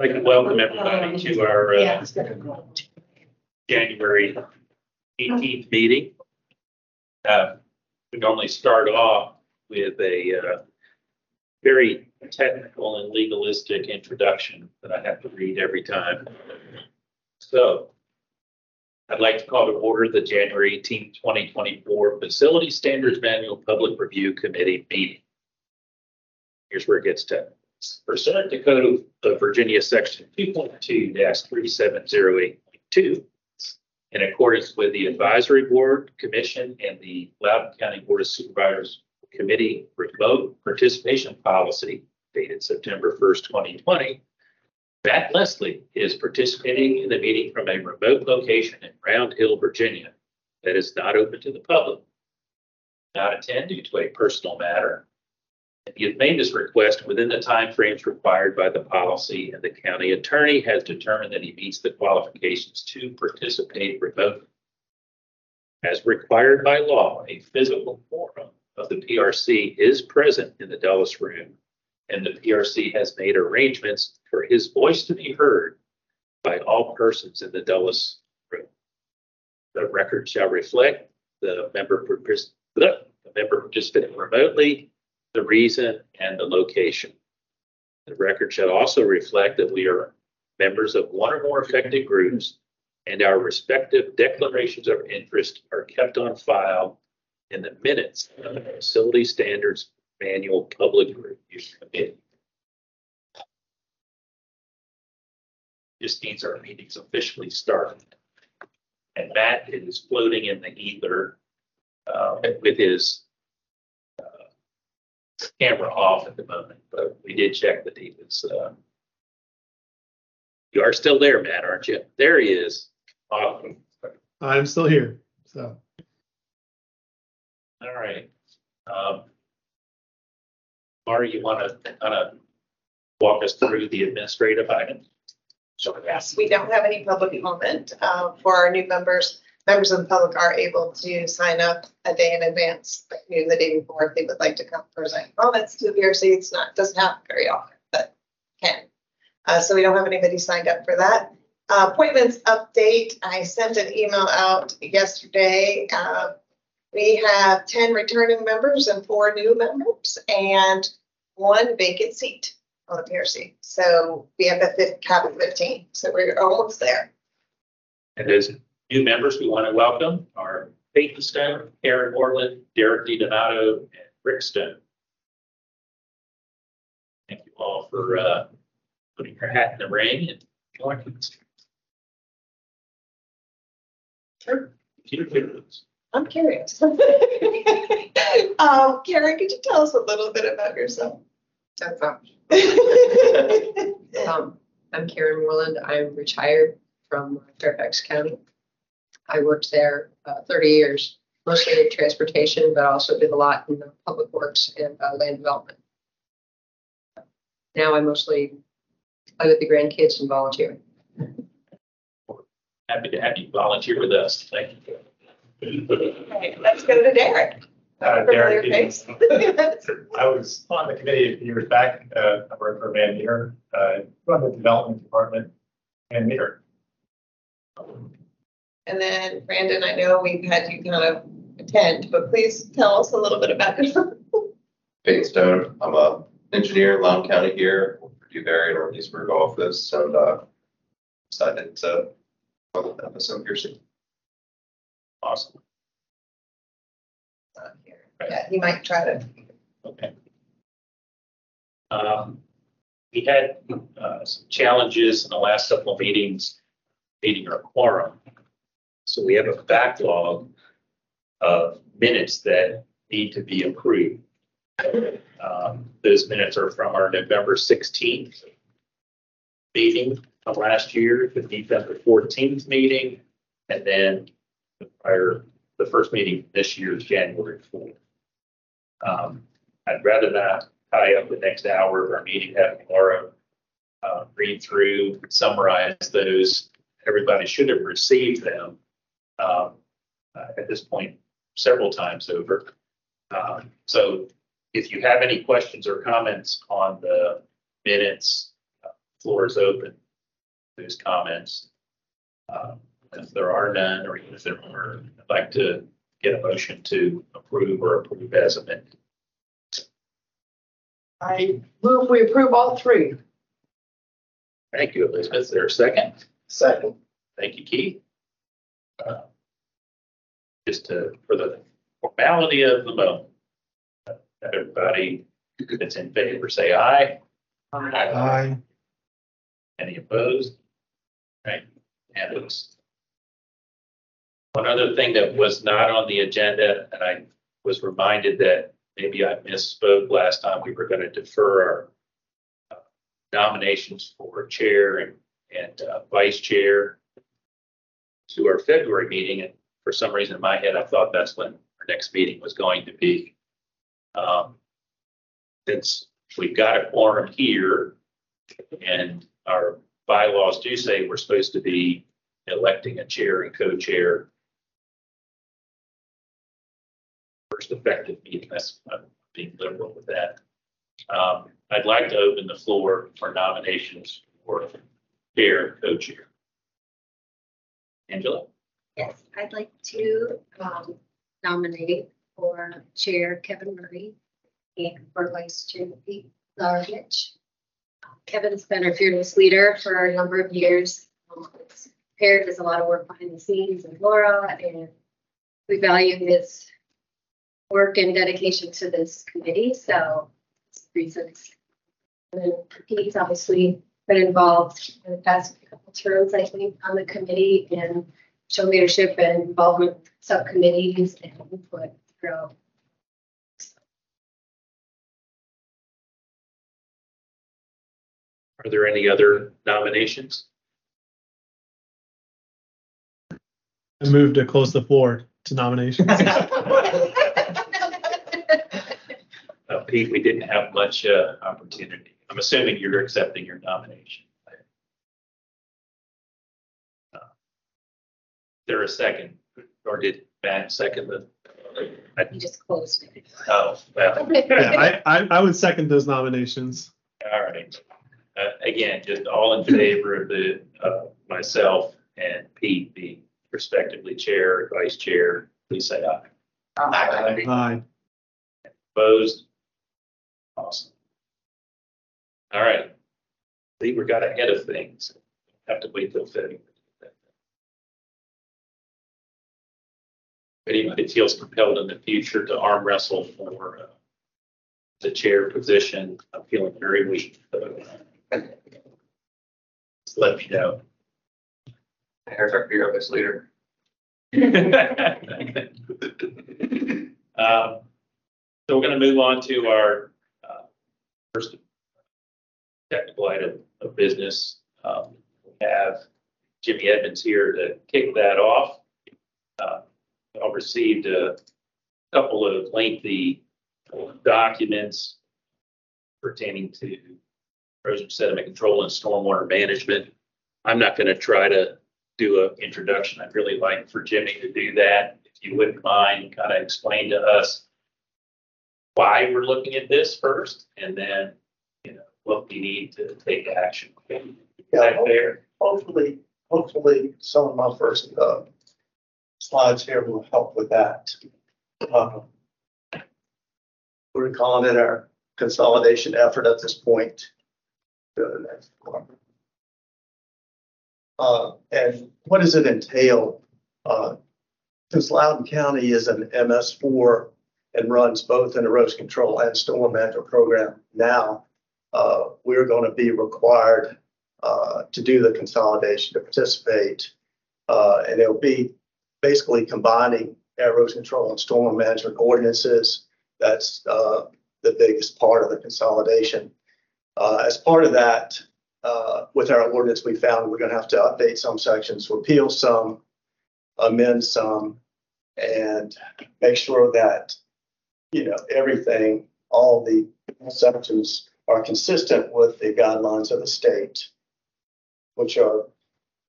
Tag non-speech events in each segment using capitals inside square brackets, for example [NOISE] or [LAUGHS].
I'd like to welcome everybody to our uh, January eighteenth meeting. Uh, We normally start off with a uh, very technical and legalistic introduction that I have to read every time. So I'd like to call to order the January eighteenth, twenty twenty-four Facility Standards Manual Public Review Committee meeting. Here's where it gets to pursuant to Code of Virginia, Section 2.2-3708.2, In accordance with the Advisory Board, Commission, and the Loudoun County Board of Supervisors Committee Remote Participation Policy dated September first, twenty twenty. Matt Leslie is participating in the meeting from a remote location in Round Hill, Virginia, that is not open to the public. Not attend due to a personal matter. Has made this request within the timeframes required by the policy, and the county attorney has determined that he meets the qualifications to participate remotely. As required by law, a physical quorum of the PRC is present in the Dulles room, and the PRC has made arrangements for his voice to be heard by all persons in the Dulles room. The record shall reflect the member, the member participating remotely the reason and the location. The record should also reflect that we are members of one or more affected groups and our respective declarations of interest are kept on file in the minutes of the Facility Standards Manual Public Review Committee. Just means our meeting's officially started. And Matt is floating in the ether uh, with his camera off at the moment, but we did check that he was, uh, you are still there, Matt, aren't you? There he is. Awesome. I'm still here, so. All right. Um, Mari, you want to kind of walk us through the administrative items? Sure, yes, we don't have any public comment uh, for our new members. Members of the public are able to sign up a day in advance, like the day before, if they would like to come present comments to the PRC. It's not, doesn't happen very often, but can. Uh, So we don't have anybody signed up for that. Uh, Appointments update, I sent an email out yesterday. Uh, We have ten returning members and four new members and one vacant seat on the PRC. So we have the fifth, cap of fifteen, so we're almost there. And as new members, we want to welcome are Peyton Stone, Karen Orland, Derek DiDonato, and Rick Stone. Thank you all for uh, putting your hat in the ring and joining us. Sure. I'm curious. [LAUGHS] Um, Karen, could you tell us a little bit about yourself? That's all. [LAUGHS] Um, I'm Karen Moreland. I'm retired from Fairfax County. I worked there uh, 30 years, mostly in transportation, but also did a lot in the public works and uh, land development. Now I mostly play with the grandkids and volunteer. Happy to have you volunteer with us. Thank you. Okay, Let's go to Derek. Uh, Familiar Derek, face. [LAUGHS] I was on the committee a few years back, uh, I worked for Van Meter, uh, run the development department and Meter. And then Brandon, I know we've had you kind of attend, but please tell us a little bit about yourself. [LAUGHS] Peyton Stone. I'm a engineer in Loudoun County here, for Dewberry Northeastburg office, and uh, decided to follow the episode here soon. Awesome. Not here. Yeah, he might try to. Okay. Um, we had, uh, some challenges in the last couple of meetings, meeting our quorum. So we have a backlog of minutes that need to be approved. Um, those minutes are from our November sixteenth meeting of last year, the December fourteenth meeting, and then the prior, the first meeting this year is January fourth. Um, I'd rather not tie up the next hour of our meeting, having Laura uh, read through, summarize those. Everybody should have received them um, uh, at this point several times over. Um, So if you have any questions or comments on the minutes, uh, floor is open. Those comments. Um, If there are none, or even if there are, I'd like to get a motion to approve or approve as amended. I move we approve all three. Thank you, Elizabeth. Is there a second? Second. Thank you, Keith. Uh, Just to, for the formality of the vote. Everybody that's in favor, say aye. Aye. Any opposed? Right, and it's. One other thing that was not on the agenda, and I was reminded that maybe I misspoke last time, we were gonna defer our uh, nominations for chair and, and uh, vice chair to our February meeting, and for some reason in my head, I thought that's when our next meeting was going to be. Um, Since we've got a quorum here, and our bylaws do say we're supposed to be electing a chair and co-chair. First effective meeting, that's, I'm being liberal with that. Um, I'd like to open the floor for nominations for chair, and co-chair. Angela? Yes, I'd like to um, nominate for Chair Kevin Murray and for Vice Chair Pete Lavich. Kevin's been our fearless leader for a number of years. Um, Paired does a lot of work behind the scenes with Laura and we value his work and dedication to this committee, so reasons. And then Pete's obviously been involved in the past couple terms, I think, on the committee and show leadership and involvement with subcommittees and input throughout. Are there any other nominations? I move to close the floor to nominations. [LAUGHS] Uh, Pete, we didn't have much, uh, opportunity. I'm assuming you're accepting your nomination. There a second, or did Matt second the? You just closed it. Oh, well, Yeah, I, I, I would second those nominations. all right. Uh, again, just all in favor of the, uh, myself and Pete being respectively chair, and vice chair, please say aye. Aye. Opposed? Awesome. All right. See, we got ahead of things. Have to wait till February. Anybody feels compelled in the future to arm wrestle for uh, the chair position, I'm feeling very weak. so, uh, Just let me know. Here's our fearless leader. [LAUGHS] Um, So we're going to move on to our uh, first technical item of business. Um, We have Jimmy Edmonds here to kick that off. Uh, I've received a couple of lengthy documents pertaining to erosion sediment control and stormwater management. I'm not going to try to do an introduction. I'd really like for Jimmy to do that. If you wouldn't mind, kind of explain to us why we're looking at this first and then, you know, what we need to take action. Is that fair? hopefully, hopefully some of my first, uh, slides here will help with that. Uh, We're calling it our consolidation effort at this point. To the next one. Uh, and what does it entail? Uh, since Loudoun County is an MS four and runs both an erosion control and storm management program now, uh, we're going to be required uh, to do the consolidation, to participate. Uh, and it'll be basically combining air erosion control and storm management ordinances. That's uh, the biggest part of the consolidation. Uh, as part of that, uh, with our ordinance, we found we're going to have to update some sections, repeal some, amend some, and make sure that, you know, everything, all the sections are consistent with the guidelines of the state which are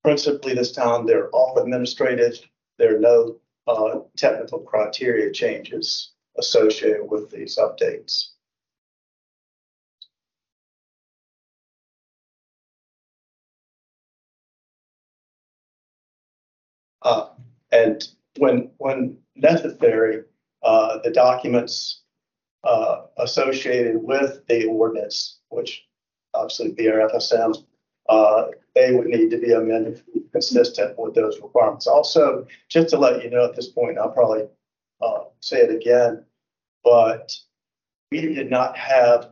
principally this time, they're all administrative there are no uh, technical criteria changes associated with these updates. Uh, and when, when necessary, uh, the documents uh, associated with the ordinance, which obviously BRFSM uh, they would need to be amended consistent with those requirements. Also, just to let you know at this point, I'll probably, uh, say it again, but we did not have,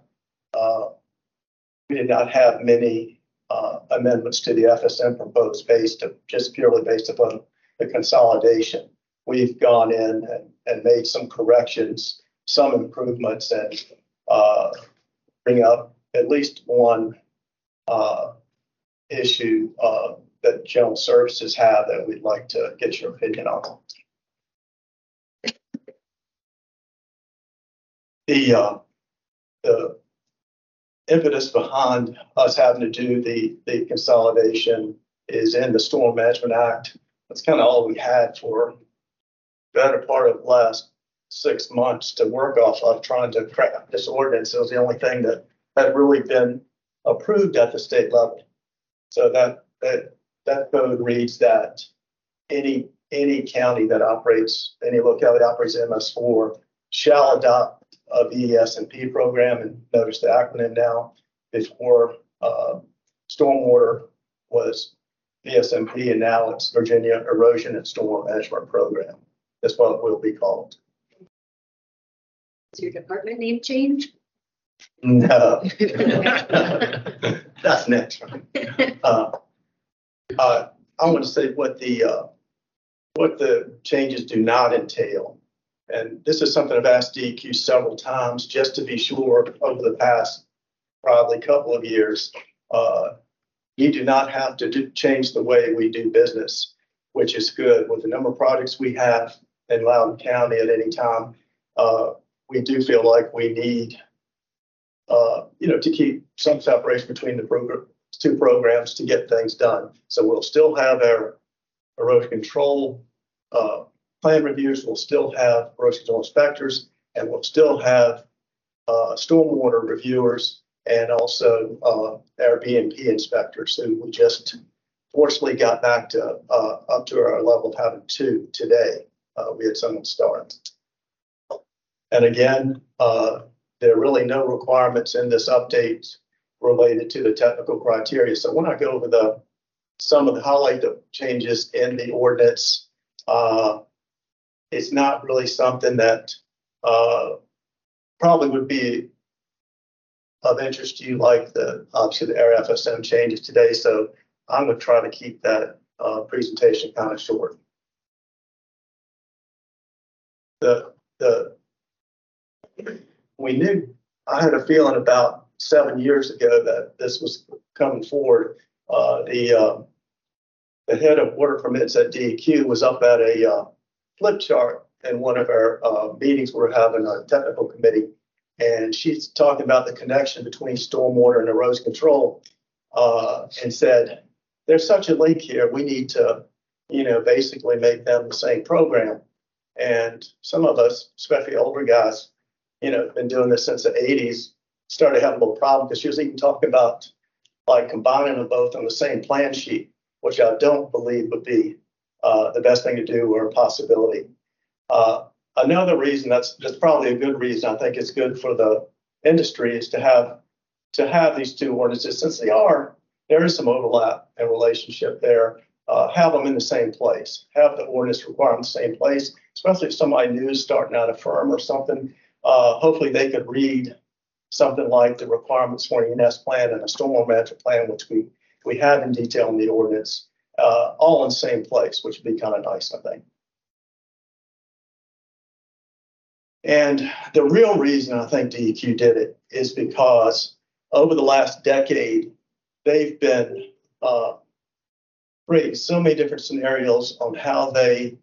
uh, we did not have many, uh, amendments to the FSM proposed based, just purely based upon the consolidation. We've gone in and, and made some corrections, some improvements and, uh, bring up at least one, uh, issue, uh, that general services have that we'd like to get your opinion on. The, uh, the impetus behind us having to do the, the consolidation is in the Storm Management Act. That's kind of all we had for better part of the last six months to work off of trying to craft this ordinance. It was the only thing that had really been approved at the state level. So that, that, that code reads that any, any county that operates, any locality that operates MS four shall adopt a VESMP program, and notice the acronym now, before, uh, stormwater was VSMP, and now it's Virginia Erosion and Storm Management Program. That's what it will be called. Is your department name change? No. [LAUGHS] That's next. Uh, uh, I want to say what the, uh, what the changes do not entail. And this is something I've asked DEQ several times, just to be sure over the past probably couple of years. Uh, you do not have to do, change the way we do business, which is good. With the number of projects we have in Loudoun County at any time, uh, we do feel like we need, you know, to keep some separation between the two programs to get things done. So we'll still have our erosion control, uh, plan reviews, we'll still have erosion control inspectors, and we'll still have, uh, stormwater reviewers and also, uh, our BMP inspectors who we just fortunately got back to, uh, up to our level of having two today. Uh, we had someone start. And again, uh, there are really no requirements in this update related to the technical criteria. So when I go over the, some of the highlight the changes in the ordinance, uh, it's not really something that, uh, probably would be of interest to you, like the, obviously the RFSM changes today. So I'm gonna try to keep that, uh, presentation kind of short. The, the, we knew, I had a feeling about seven years ago that this was coming forward. Uh, the, uh, the head of water permits at DEQ was up at a, uh, flip chart in one of our, uh, meetings we're having, a technical committee. And she's talking about the connection between stormwater and erosion control, uh, and said, there's such a link here, we need to, you know, basically make them the same program. And some of us, especially older guys, you know, been doing this since the eighties, started having a little problem because she was even talking about like combining them both on the same plan sheet, which I don't believe would be uh, the best thing to do or a possibility. Uh, another reason that's that's probably a good reason. I think it's good for the industry is to have to have these two ordinances since they are there is some overlap and relationship there. Uh, have them in the same place. Have the ordinance requirements the same place, especially if somebody new is starting out a firm or something. Uh, hopefully, they could read something like the requirements for an E&S plan and a stormwater management plan, which we we have in detail in the ordinance, uh, all in the same place, which would be kind of nice, I think. And the real reason I think DEQ did it is because over the last decade, they've been uh, creating so many different scenarios on how they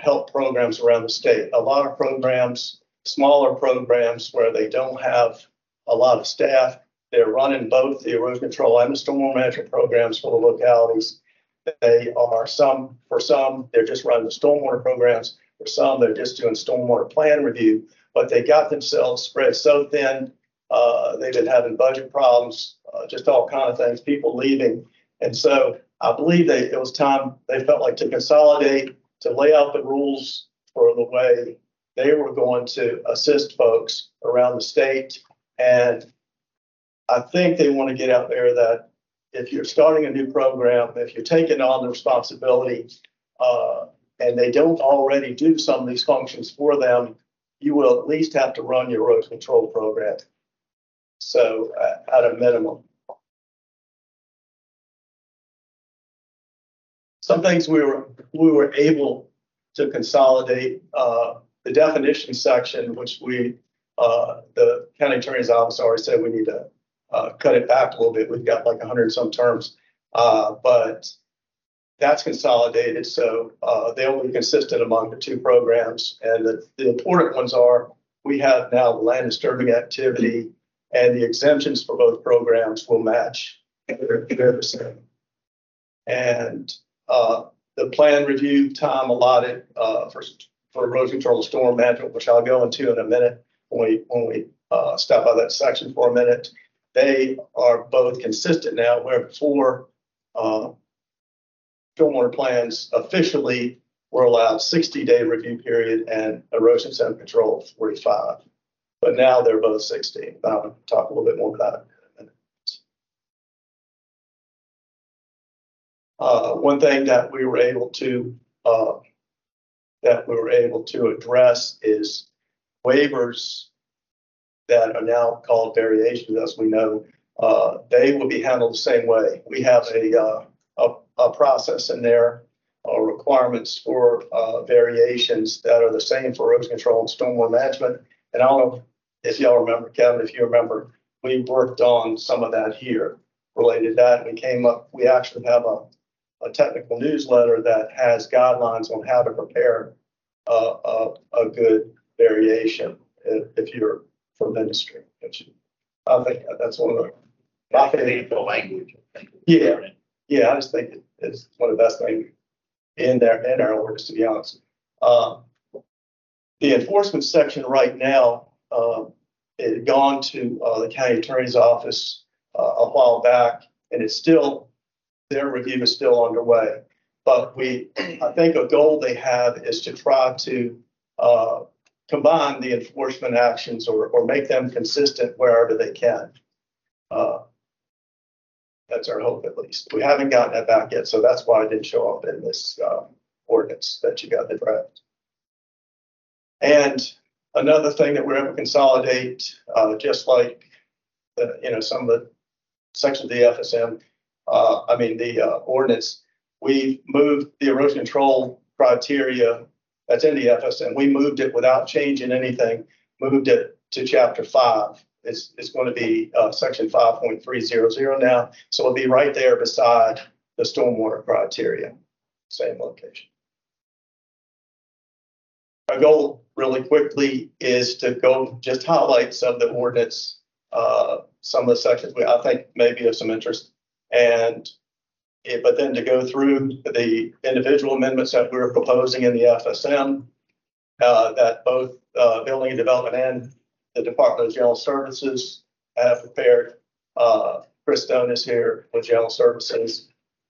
help programs around the state. A lot of programs, smaller programs where they don't have a lot of staff, they're running both the erosion control and the stormwater management programs for the localities. They are some, for some, they're just running the stormwater programs. For some, they're just doing stormwater plan review, but they got themselves spread so thin. Uh, they've been having budget problems, uh, just all kind of things, people leaving. And so I believe they, it was time, they felt like to consolidate, to lay out the rules for the way they were going to assist folks around the state. And I think they want to get out there that if you're starting a new program, if you're taking on the responsibility, uh, and they don't already do some of these functions for them, you will at least have to run your road control program. So uh, at a minimum. Some things we were, we were able to consolidate, uh, the definition section, which we, uh, the county attorney's office already said we need to, uh, cut it back a little bit. We've got like hundred some terms. Uh, but that's consolidated, so, uh, they'll be consistent among the two programs. And the, the important ones are, we have now land disturbing activity and the exemptions for both programs will match. They're the same. And, uh, the plan review time allotted, uh, for, for erosion control storm management, which I'll go into in a minute when we, when we, uh, stop by that section for a minute. They are both consistent now, where before, uh, stormwater plans officially were allowed sixty day review period and erosion center control forty-five. But now they're both sixty. I'll talk a little bit more about it. Uh, one thing that we were able to, uh, that we were able to address is waivers that are now called variations, as we know. Uh, they will be handled the same way. We have a, uh, a, a process in there, uh, requirements for, uh, variations that are the same for erosion control and stormwater management. And I don't know if y'all remember, Kevin, if you remember, we worked on some of that here related to that. We came up, we actually have a, a technical newsletter that has guidelines on how to prepare a, a, a good variation if, if you're for ministry. I think that's one of the, my favorite. The language. Yeah. Yeah, I just think it's one of the best things in there, in our orders, to be honest. Uh, The enforcement section right now, uh, it had gone to, uh, the county attorney's office, uh, a while back, and it's still, their review is still underway. But we, I think a goal they have is to try to, uh, combine the enforcement actions or, or make them consistent wherever they can. Uh, that's our hope at least. We haven't gotten that back yet, so that's why it didn't show up in this uh, ordinance that you got the draft. And another thing that we're able to consolidate, uh, just like, the, you know, some of the sections of the FSM, uh, I mean, the uh, ordinance, we moved the erosion control criteria that's in the FSM. We moved it without changing anything, moved it to chapter five. It's, it's going to be uh, section five point three zero zero now. So it'll be right there beside the stormwater criteria, same location. Our goal really quickly is to go just highlight some of the ordinance, uh, some of the sections we, I think maybe of some interest. And it, but then to go through the individual amendments that we're proposing in the FSM, uh, that both, uh, building and development and the Department of General Services have prepared. Uh, Chris Stone is here with General Services.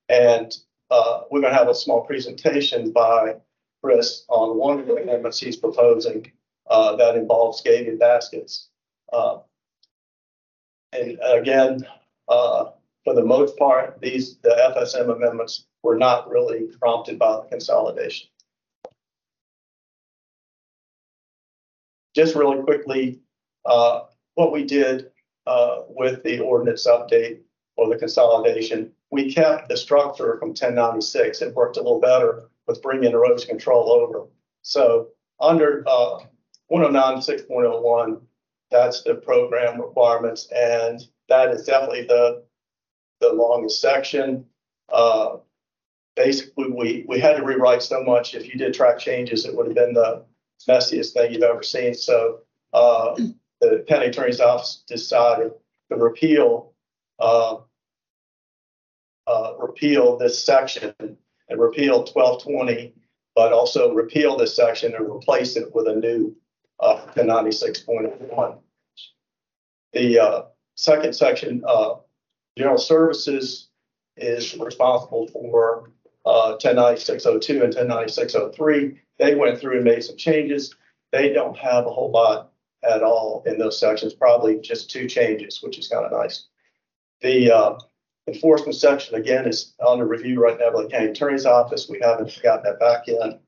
And, uh, we're gonna have a small presentation by Chris on one of the amendments he's proposing, uh, that involves gated baskets. Uh, And again, uh, for the most part, these, the FSM amendments were not really prompted by the consolidation. Just really quickly, uh, what we did, uh, with the ordinance update or the consolidation, we kept the structure from ten ninety-six. It worked a little better with bringing erosion control over. So under, uh, one oh nine, six point oh one, that's the program requirements, and that is definitely the, the longest section. Uh, basically, we, we had to rewrite so much. If you did track changes, it would have been the messiest thing you've ever seen. So, uh, the county attorney's office decided to repeal, uh, uh, repeal this section and repeal twelve twenty, but also repeal this section and replace it with a new, uh, ninety-six point one. The, uh, second section, uh, general services, is responsible for uh, ten ninety-six oh two and ten ninety-six oh three. They went through and made some changes. They don't have a whole lot at all in those sections, probably just two changes, which is kind of nice. The uh, enforcement section, again, is under review right now by the county attorney's office. We haven't gotten that back yet.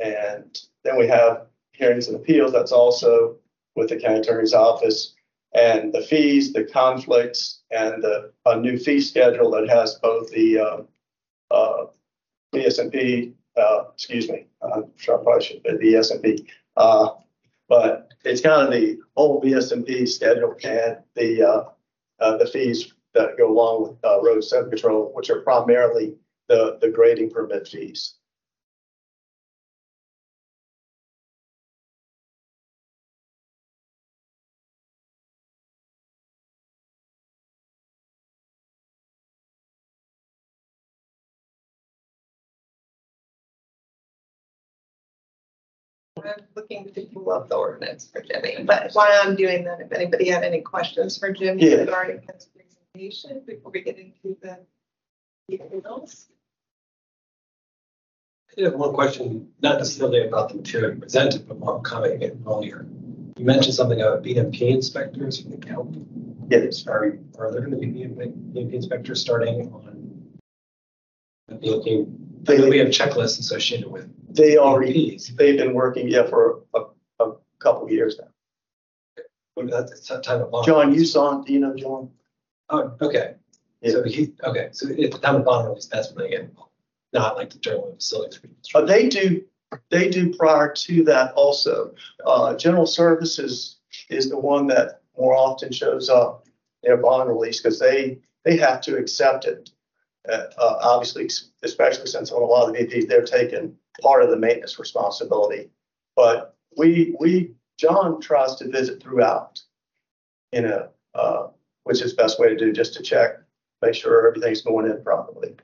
And then we have hearings and appeals. That's also with the county attorney's office. And the fees, the conflicts, and the, a new fee schedule that has both the, uh, uh, VSMP, uh, excuse me, I'm sure I probably should, be the SNP. Uh, but it's kind of the whole BSNP schedule and the, uh, uh, the fees that go along with, uh, road sediment control, which are primarily the, the grading permit fees. I'm looking to pull up the ordinance for Jimmy, but while I'm doing that, if anybody had any questions for Jimmy Yeah. regarding his presentation before we get into the details. I have one question, not necessarily about the material you presented, but more commenting it earlier. You mentioned something about BMP inspectors from the county. Yes. Are, are there going to be BMP inspectors starting on? the BMP, we have checklists associated with They already, BMPs. they've been working, yeah, for a, a couple of years now. That's the time of bond. John, you saw, do you know John? Oh, okay. So he, okay, so at the time of bond release, that's when they get involved, not like the general facilities. Uh, they do, they do prior to that also. Uh, general services is the one that more often shows up in a bond release because they, they have to accept it. Uh, uh, obviously, especially since on a lot of the VPs, they're taking part of the maintenance responsibility. But we, we, John tries to visit throughout, you know, uh, which is the best way to do, just to check, make sure everything's going in properly.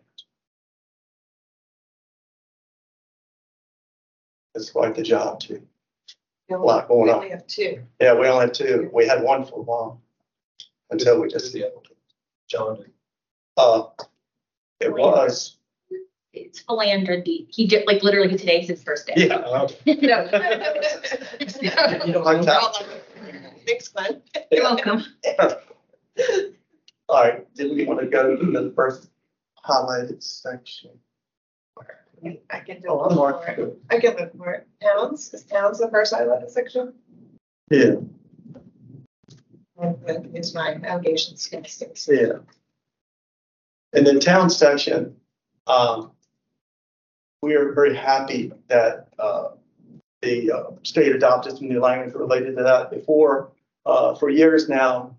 It's quite the job too. We lot going on. We only have two. Yeah, we only have two. We had one for a while. Until we Just just, the other, John. uh, it was, It's Philandra D. He did, like, literally today's his first day. yeah. No. [LAUGHS] You don't like that? Thanks, Glenn. You're welcome. [LAUGHS] All right, did we want to go to the first highlighted section? I can do Oh, I'm it Mark. I can look for it. Towns, is towns the first highlighted section? Yeah, I'm going to use my navigation statistics. yeah. In the town section, um, we are very happy that, uh, the, uh, state adopted some new language related to that. Before, uh, for years now,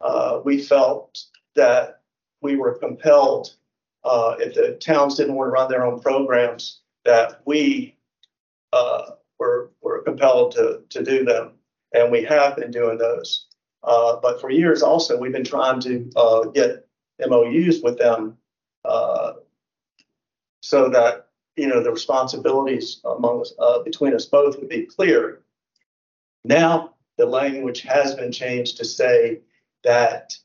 uh, we felt that we were compelled, uh, if the towns didn't want to run their own programs, that we, uh, were, were compelled to, to do them. And we have been doing those. But for years also, we've been trying to, get MOUs with them, uh, so that, you know, the responsibilities among us, uh, between us both would be clear. Now, the language has been changed to say that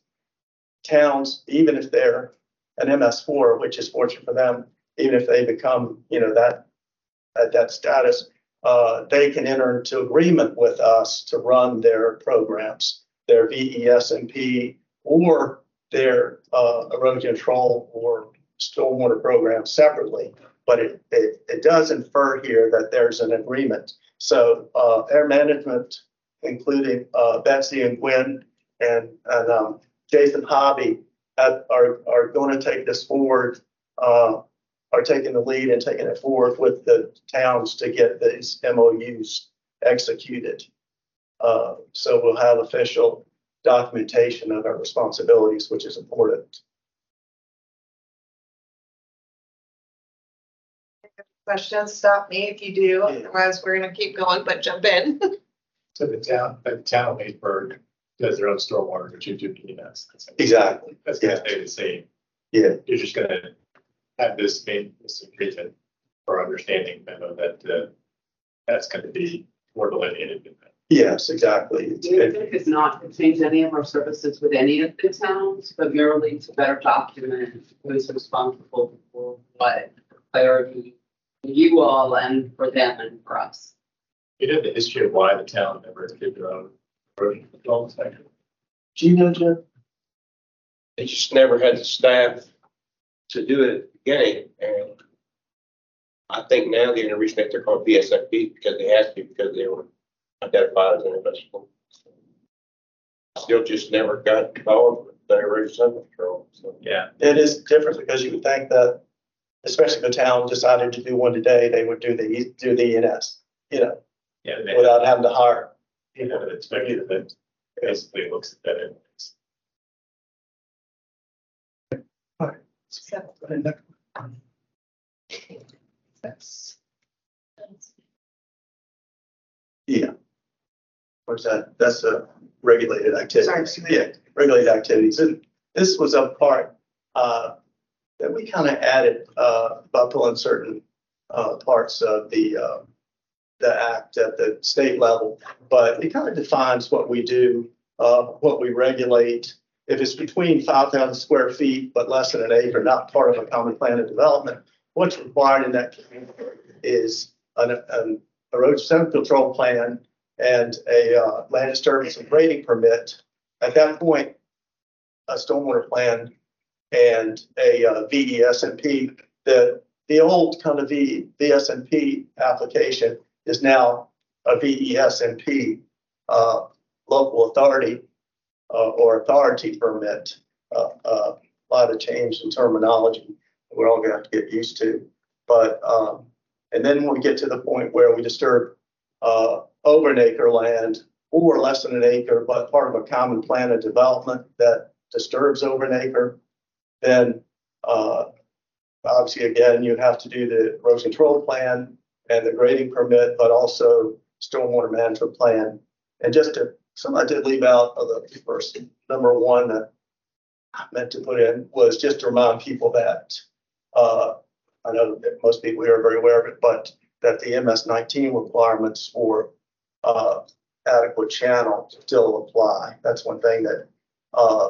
towns, even if they're an MS four, which is fortunate for them, even if they become, you know, that, at that status, uh, they can enter into agreement with us to run their programs, their VESMP or their, uh, erosion control or stormwater program separately. But it, it, it does infer here that there's an agreement. So, uh, air management, including, uh, Betsy and Gwen and, and, um, Jason Hobby are, are going to take this forward, uh, are taking the lead and taking it forward with the towns to get these MOUs executed. Uh, so we'll have official documentation of our responsibilities, which is important. Questions, stop me if you do, otherwise we're gonna keep going, but jump in. [LAUGHS] So the town, the town of Leesburg does their own stormwater, which you do EMS. That's- Exactly. That's gonna stay the same. Yeah. You're just gonna have this main, this agreement or understanding memo that, uh, that's gonna be more delineated in that. Yes, exactly. It's- it- Music is not to change any of our services with any of the towns, but merely to better document who's responsible for what clarity for you all and for them and for us. You know the history of why the town never did their own erosion control inspection? Do you know, Jim? They just never had the staff to do it at the beginning, and I think now the only reason that they're called BSFP because they have to, because they were identified as an investable. Still just never got involved with the erosion control, so. Yeah, It is different because you would think that, especially if the town decided to do one today, they would do the, do the E&S, you know, yeah, they without having to hire. they have an inspector that basically looks at that. invoice. Yeah. That? That's a regulated activity. Yeah, regulated activities. And this was a part, uh, that we kind of added, uh, by pulling certain, uh, parts of the, uh, the act at the state level, but it kind of defines what we do, uh, what we regulate. If it's between five thousand square feet, but less than an acre, not part of a common plan of development, what's required in that is an, an erosion control plan and a uh, land disturbance and grading permit. At that point, a stormwater plan and a uh. The, the old kind of V, VSMP application is now a VESMP, uh, local authority uh, or authority permit. Uh, uh, a lot of change in terminology we're all gonna have to get used to. But, um, and then when we get to the point where we disturb, uh, over an acre land or less than an acre, but part of a common plan of development that disturbs over an acre, then, uh, obviously, again, you have to do the erosion control plan and the grading permit, but also stormwater management plan. And just to, something I did leave out of the first, number one that I meant to put in was just to remind people that, uh, I know that most people here are very aware of it, but that the MS nineteen requirements for, uh, adequate channel still apply. That's one thing that, uh,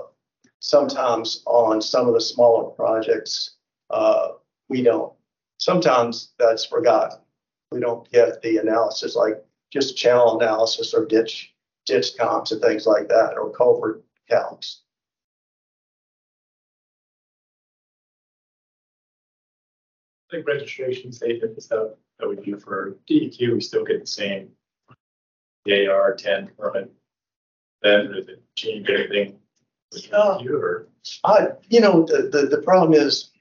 sometimes on some of the smaller projects, uh, we don't, sometimes that's forgotten. We don't get the analysis, like just channel analysis or ditch, ditch comps and things like that, or culvert counts. I think registration statement and stuff that we do for DEQ, we still get the same. The AR ten permit. Then does it change anything? with. DEQ or? I, you know, the, the, the problem is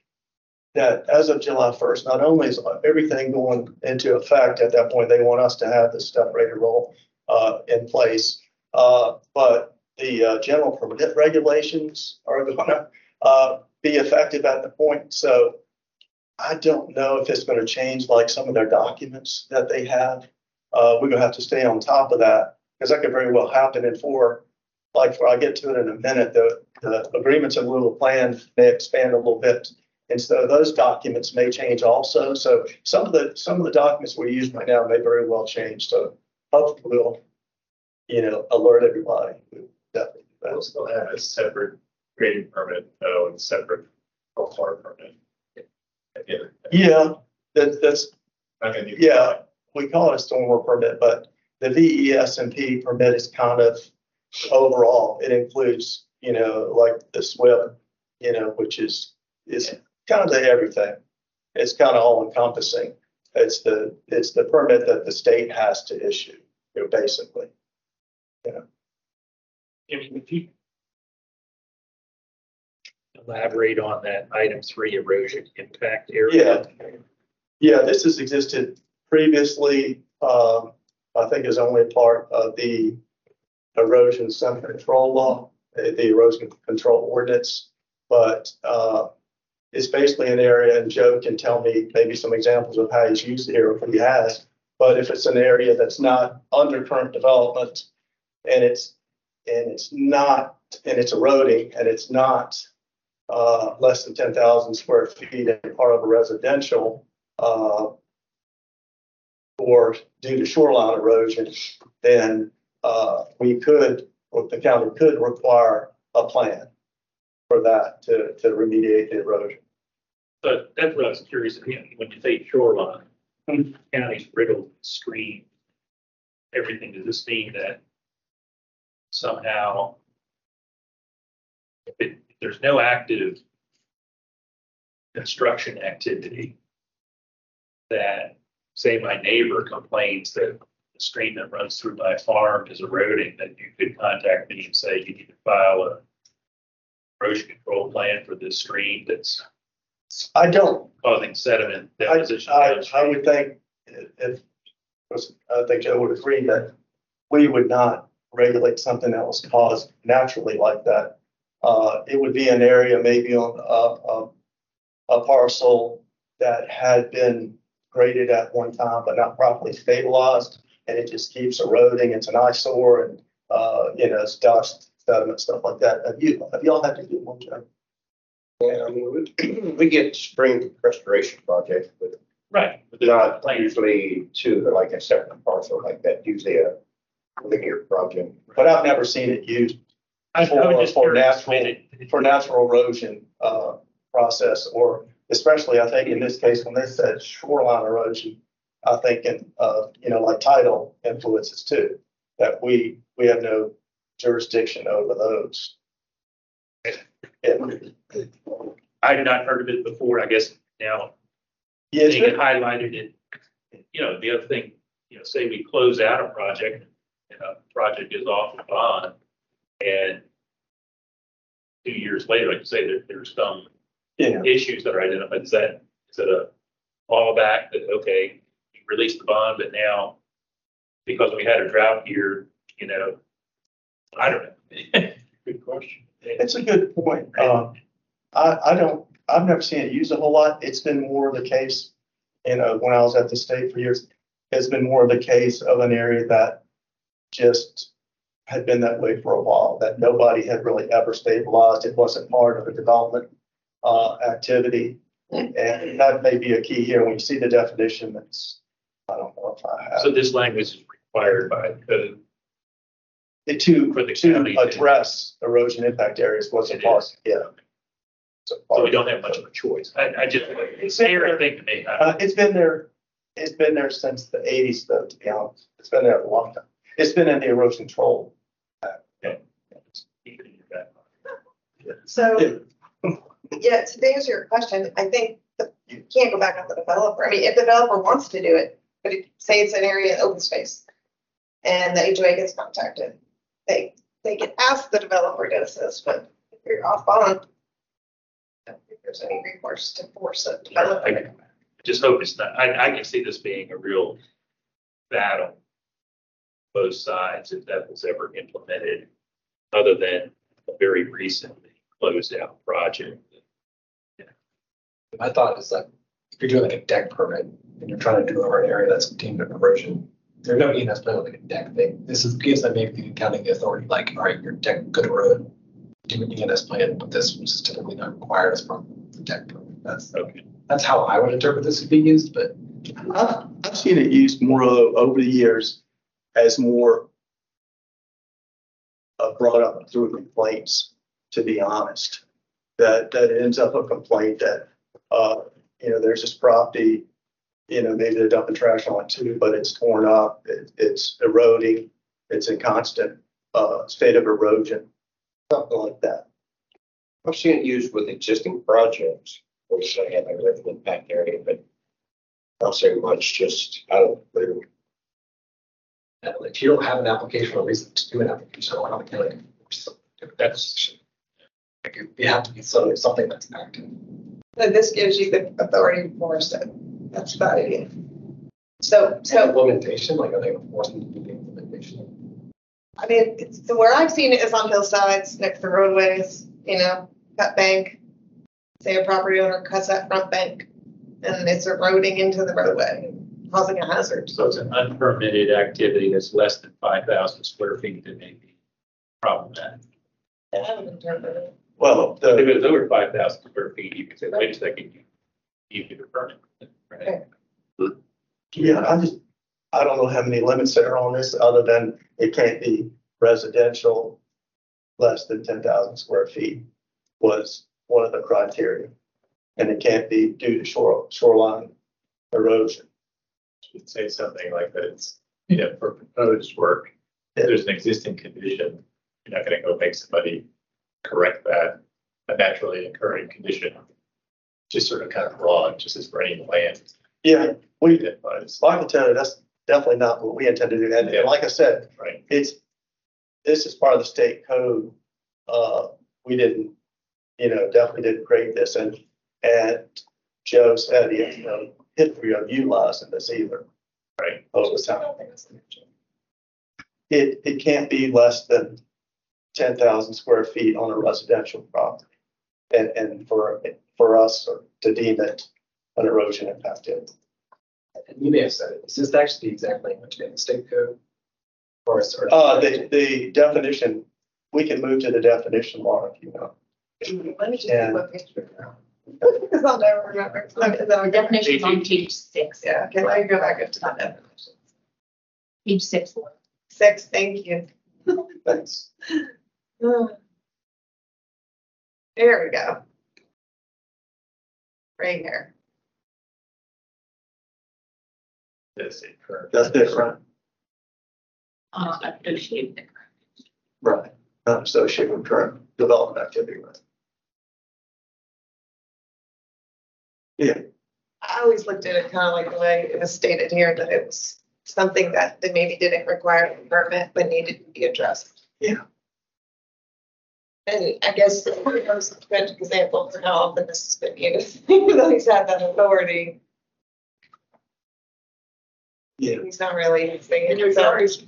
that as of July first, not only is everything going into effect at that point, they want us to have this stuff ready to roll, uh, in place. Uh, but the, uh, general permit regulations are [LAUGHS] gonna, uh, be effective at the point, so I don't know if it's gonna change like some of their documents that they have. Uh, we're gonna have to stay on top of that, because that could very well happen in four, like, for, I'll get to it in a minute, the, the agreements and little plan may expand a little bit. And so those documents may change also. So some of the, some of the documents we use right now may very well change. So hopefully we'll, you know, alert everybody. Definitely. We'll still have a separate grading permit, though, and separate water permit. Yeah, Yeah, that, that's, gonna do. Yeah. We call it a stormwater permit, but the VESMP permit is kind of overall. It includes, you know, like the SWPPP, you know, which is, is kind of the everything. It's kind of all encompassing. It's the, it's the permit that the state has to issue, you know, basically. Jimmy, would you elaborate on that item three erosion impact area? Yeah. Yeah, this has existed previously, um, I think is only part of the erosion control law, the erosion control ordinance. But, uh, it's basically an area, and Joe can tell me maybe some examples of how he's used it here if he has. But if it's an area that's not under current development and it's, and it's not, and it's eroding and it's not, uh, less than ten thousand square feet and part of a residential, uh, or due to shoreline erosion, then uh, we could, or the county could require a plan for that to, to remediate the erosion. So that's what I was curious, know, when you say shoreline, county's riddled stream, everything, does this mean that somehow if it, if there's no active construction activity, that, say my neighbor complains that the stream that runs through my farm is eroding, that you could contact me and say you need to file a erosion control plan for this stream that's I don't, causing sediment I, deposition. I, I downstream. would think if, I think Joe would agree that we would not regulate something that was caused naturally like that. Uh, it would be an area maybe on a, a, a parcel that had been graded at one time, but not properly stabilized. And it just keeps eroding. It's an eyesore and, uh, you know, it's dust, sediment, stuff like that. Have you, have y'all had to do one, Joe? Yeah, I mean, we, [CLEARS THROAT] we get spring restoration projects, but Right. but the not plan- usually to like a separate parcel like that, usually a linear project. But I've never seen it used I I just for natural- for natural erosion uh, process, or especially, I think in this case, when they said shoreline erosion, I think thinking of, uh, you know, like tidal influences too, that we, we have no jurisdiction over those. I had not heard of it before, I guess now Yeah, seeing it highlighted it. You know, the other thing, you know, say we close out a project, and a project is off the bond, and two years later, like you say, there, there's some yeah, issues that are identified, is that, is it a fallback that, okay, you released the bond, but now because we had a drought here, you know, I don't know. [LAUGHS] Good question. it's a good point. Um, I, I don't, I've never seen it used a whole lot. It's been more the case, you know, when I was at the state for years, it's been more of the case of an area that just had been that way for a while, that nobody had really ever stabilized. It wasn't part of a development uh, activity. And that may be a key here. When you see the definition, that's, I don't know if I have. So this language is required by code. It to, For the to county to- address erosion impact areas was a It part, is. yeah. So we don't have much of a choice. I, I just, it's a thing to me. I- Uh, it's been there, it's been there since the eighties though, to be honest. It's been there a long time. It's been in the erosion control. keep it in your back pocket. So, yeah, to answer your question, I think that you can't go back on the developer. I mean, if the developer wants to do it, but say it's an area open space. And the HOA gets contacted, they, they can ask the developer to assist, but if you're off bond. I don't think there's any recourse to force a developer. I just hope it's not, I, I can see this being a real battle. Both sides, if that was ever implemented, other than a very recently closed out project. My thought is like, if you're doing like a deck permit and you're trying to do it over an area that's deemed an erosion, there's no E&S plan like a deck thing. This is, gives them maybe the county the authority, like, all right, your deck could erode. Do an E&S plan, but this which is typically not required as part of the deck permit. That's, Okay. that's how I would interpret this to be used, but I've, I've seen it used more over the years as more uh, brought up through complaints, to be honest. That, that ends up a complaint that, uh, you know, there's this property, you know, maybe they're dumping trash on it too, but it's torn up, it, it's eroding, it's in constant, uh, state of erosion, something like that. I've seen it used with existing projects, which they have a living impact area, but not so much just out of the blue. uh, if you don't have an application or reason to do an application, I don't know how the county can force something to do it. That's, like, you- you have to be something, something that's active. So this gives you the authority to force it. That's about it. So, so Implementation, like, are they enforcing to do the implementation? I mean, it's, so where I've seen it is on hillsides, next to roadways, you know, cut bank. Say a property owner cuts that front bank and it's eroding into the roadway, causing a hazard. So it's an unpermitted activity that's less than five thousand square feet that may be problematic. I haven't interpreted it. Well, If the, it was over five thousand square feet, you could say, wait a second, you, you need a permit. right? Yeah, I just, I don't know how many limits there are on this, other than it can't be residential less than ten thousand square feet was one of the criteria. And it can't be due to shore, shoreline erosion. Should say something like that it's, you know, for proposed work, if there's an existing condition, you're not gonna go make somebody correct that, a naturally occurring condition. Just sort of kind of broad, just as for any land. Yeah, we, I can tell you, that's definitely not what we intend to do. And and like I said, right? it's, this is part of the state code. Uh, we didn't, you know, definitely didn't create this and, and Joe said he has no history of utilizing this either. Right. Over time. It, it can't be less than ten thousand square feet on a residential property. And, and for, for us to deem it an erosion impacted. And you may have said it, is this actually the exact language in the state code? Or is or- Uh, the, the definition, we can move to the definition, Laura, if you know. Let me just Yeah. see what picture. Because I'll never remember. Okay, so The definition's on page six. Yeah, okay, let me go back up to that definition. Page six. Six, thank you. Thanks. [LAUGHS] There we go. Right here. That's it, correct. That's different. Uh, associated. Right. Not associated with current development activity, right? Yeah, I always looked at it kind of like the way it was stated here, that it was something that they maybe didn't require a permit, but needed to be addressed. Yeah. And I guess it was a good example for how often this has been used, [LAUGHS] even though he's had that authority, yeah. he's not really saying In it. regards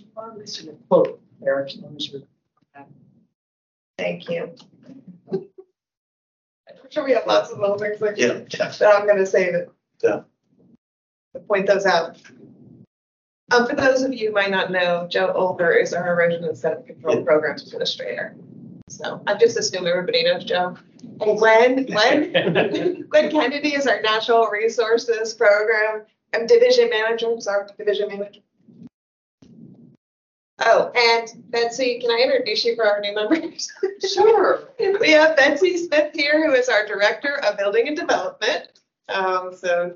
So, to quote, Eric, those are- thank you. I'm sure we have lots of little things like Yeah. that I'm gonna say that. Yeah. To point those out. Um, for those of you who might not know, Joe Olber is our erosion and sediment control programs administrator. So I just assume everybody knows Joe. And Glenn, Glenn, [LAUGHS] Glenn Kennedy is our natural resources program, um, division manager, sorry, division manager. Oh, and Betsy, can I introduce you for our new members? [LAUGHS] Sure. We have Betsy Smith here, who is our Director of Building and Development. Um, so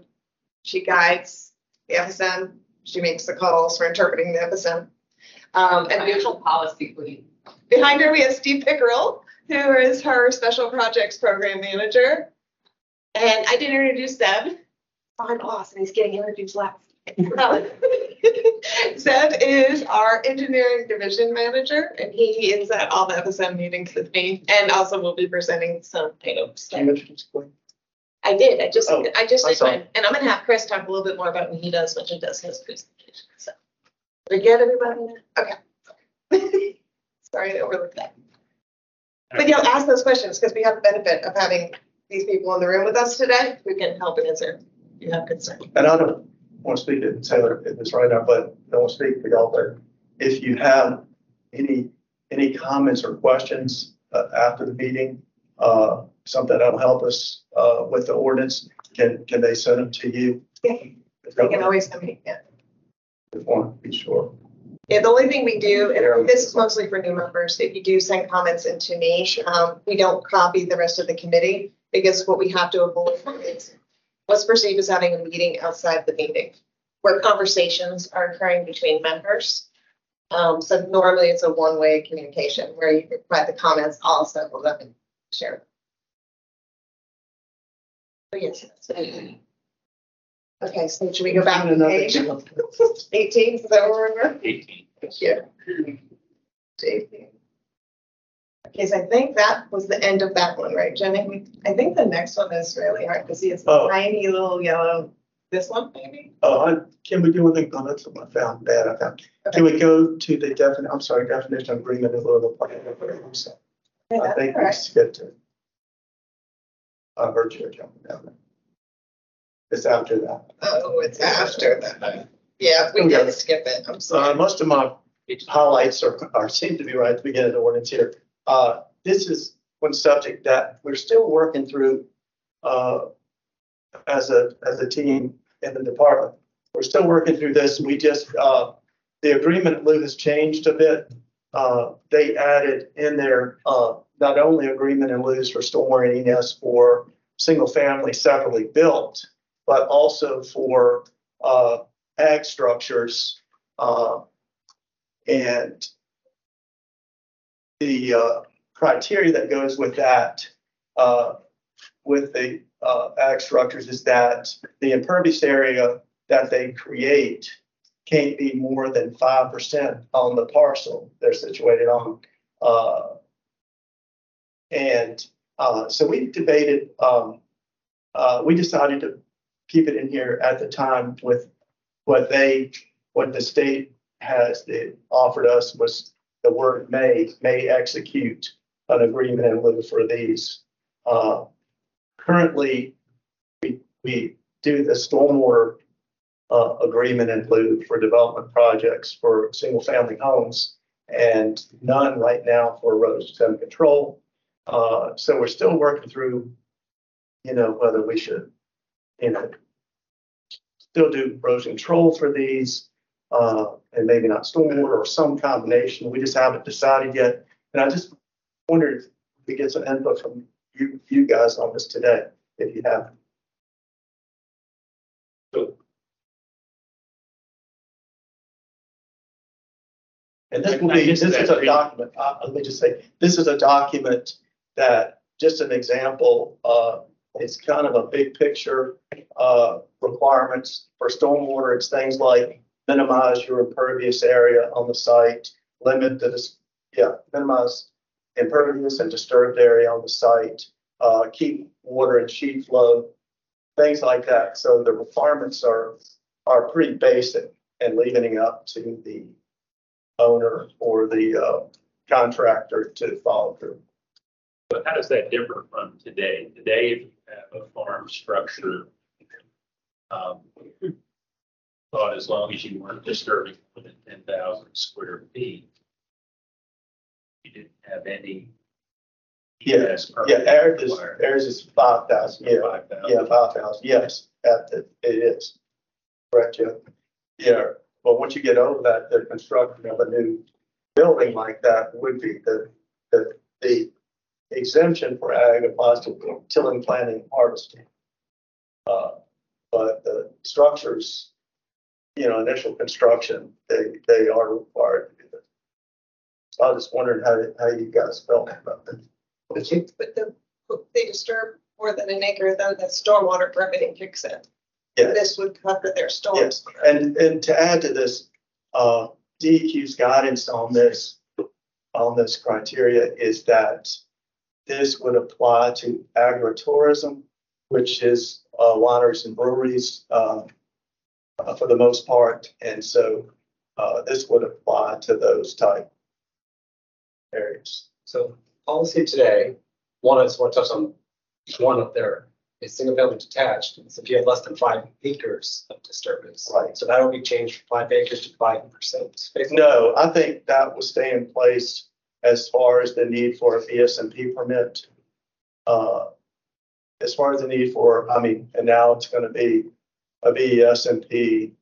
she guides the FSM, she makes the calls for interpreting the FSM. Um, and we- Financial policy queen. Behind her, we have Steve Pickerel, who is her Special Projects Program Manager. And I didn't introduce Zeb, my boss, and he's getting introduced last. Oh. [LAUGHS] Zeb is our Engineering Division Manager, and he is at all the FSM meetings with me, and also will be presenting some items. You introduce Glenn? I did, I just, Oh, I just did sorry. mine, and I'm gonna have Chris talk a little bit more about when he does, when he does his presentation, so. Did I get everybody? Okay. [LAUGHS] Sorry, I overlooked that. But know, ask those questions, because we have the benefit of having these people in the room with us today, who can help and answer if you have concerns. And I don't want to speak to Taylor if this right now, but I don't want to speak for y'all, but if you have any, any comments or questions uh, after the meeting, uh, something that'll help us, uh, with the ordinance, can, can they send them to you? Yeah. They can always come in, yeah. Just want to be sure. Yeah, the only thing we do, and this is mostly for new members, if you do send comments into me, um, we don't copy the rest of the committee because what we have to avoid is what's perceived as having a meeting outside the meeting where conversations are occurring between members. Um, so normally it's a one-way communication where you provide the comments, I'll sample them and share. them. Yes, that's it. Okay, so should we go back to page [LAUGHS] eighteen, is that where we're? Eighteen. Yeah. Okay, so I think that was the end of that one, right, Jenny? I think the next one is really hard to see. It's a Oh. tiny little yellow, this one maybe? Oh, I, can we do anything, oh, that's what I found bad, I found. Can we go to the definition, I'm sorry, definition of agreement and a little bit of a plan? Yeah, I that's think all we right. skipped it. I heard you jumping down there. It's after that. Oh, it's after that. Yeah, we Okay. did skip it. I'm Uh, sorry. most of my highlights are, are, seem to be right at the beginning of the ordinance here. Uh, this is one subject that we're still working through, uh, as a, as a team in the department. we're still working through this. We just, uh, the agreement lieu has changed a bit. Uh, they added in there, uh, not only agreement and lieu for stormwater and E&S for single family separately built, but also for, uh, ag structures, uh, and the, uh, criteria that goes with that, uh, with the, uh, ag structures is that the impervious area that they create can't be more than five percent on the parcel they're situated on. Uh, and, so we debated, um, we decided to keep it in here at the time with what they, what the state has, offered us was the word may, may execute an agreement in lieu for these. Uh, currently, we, we do the stormwater uh, agreement in lieu for development projects for single-family homes and none right now for erosion control. Uh, so we're still working through, you know, whether we should, you know, still do erosion control for these, uh, and maybe not stormwater or some combination. We just haven't decided yet. And I just wondered if we get some input from you, you guys on this today, if you have. So, And this will be, this is a document, uh, let me just say, this is a document that, just an example, uh, it's kind of a big picture, uh, requirements for stormwater. It's things like minimize your impervious area on the site, limit the, dis- yeah, minimize impervious and disturbed area on the site, uh, keep water and sheet flow, things like that. So the requirements are, are pretty basic and leaving it up to the owner or the, uh, contractor to follow through. But how does that differ from today? Today, if you have a farm structure, um, thought as long as you weren't disturbing within ten thousand square feet, you didn't have any. Yeah, ES Yeah, ours is, required. ours is five thousand, yeah. Five thousand. Yeah, five thousand, yes, that, that, it is. Correct, yeah. Yeah, but once you get over that, the construction of a new building like that would be the, the, the exemption for ag applies to tilling, planting, harvesting. Uh, but the structures, you know, initial construction, they, they are required to do that. So I was just wondering how, how you guys felt about that. But the, they disturb more than an acre, then the stormwater permitting kicks in. Yeah. This would cover their storms. Yes, and, and to add to this, uh, DEQ's guidance on this, on this criteria is that this would apply to agritourism, which is, uh, wineries and breweries, uh, for the most part. And so, uh, this would apply to those type areas. So policy today, one, I just want to touch on one up there, is single family detached. So if you have less than five acres of disturbance. Right. So that would be changed from five acres to five percent. No, I think that will stay in place as far as the need for a VSMP permit. Uh, As far as the need for, I mean, and now it's gonna be a VSMP.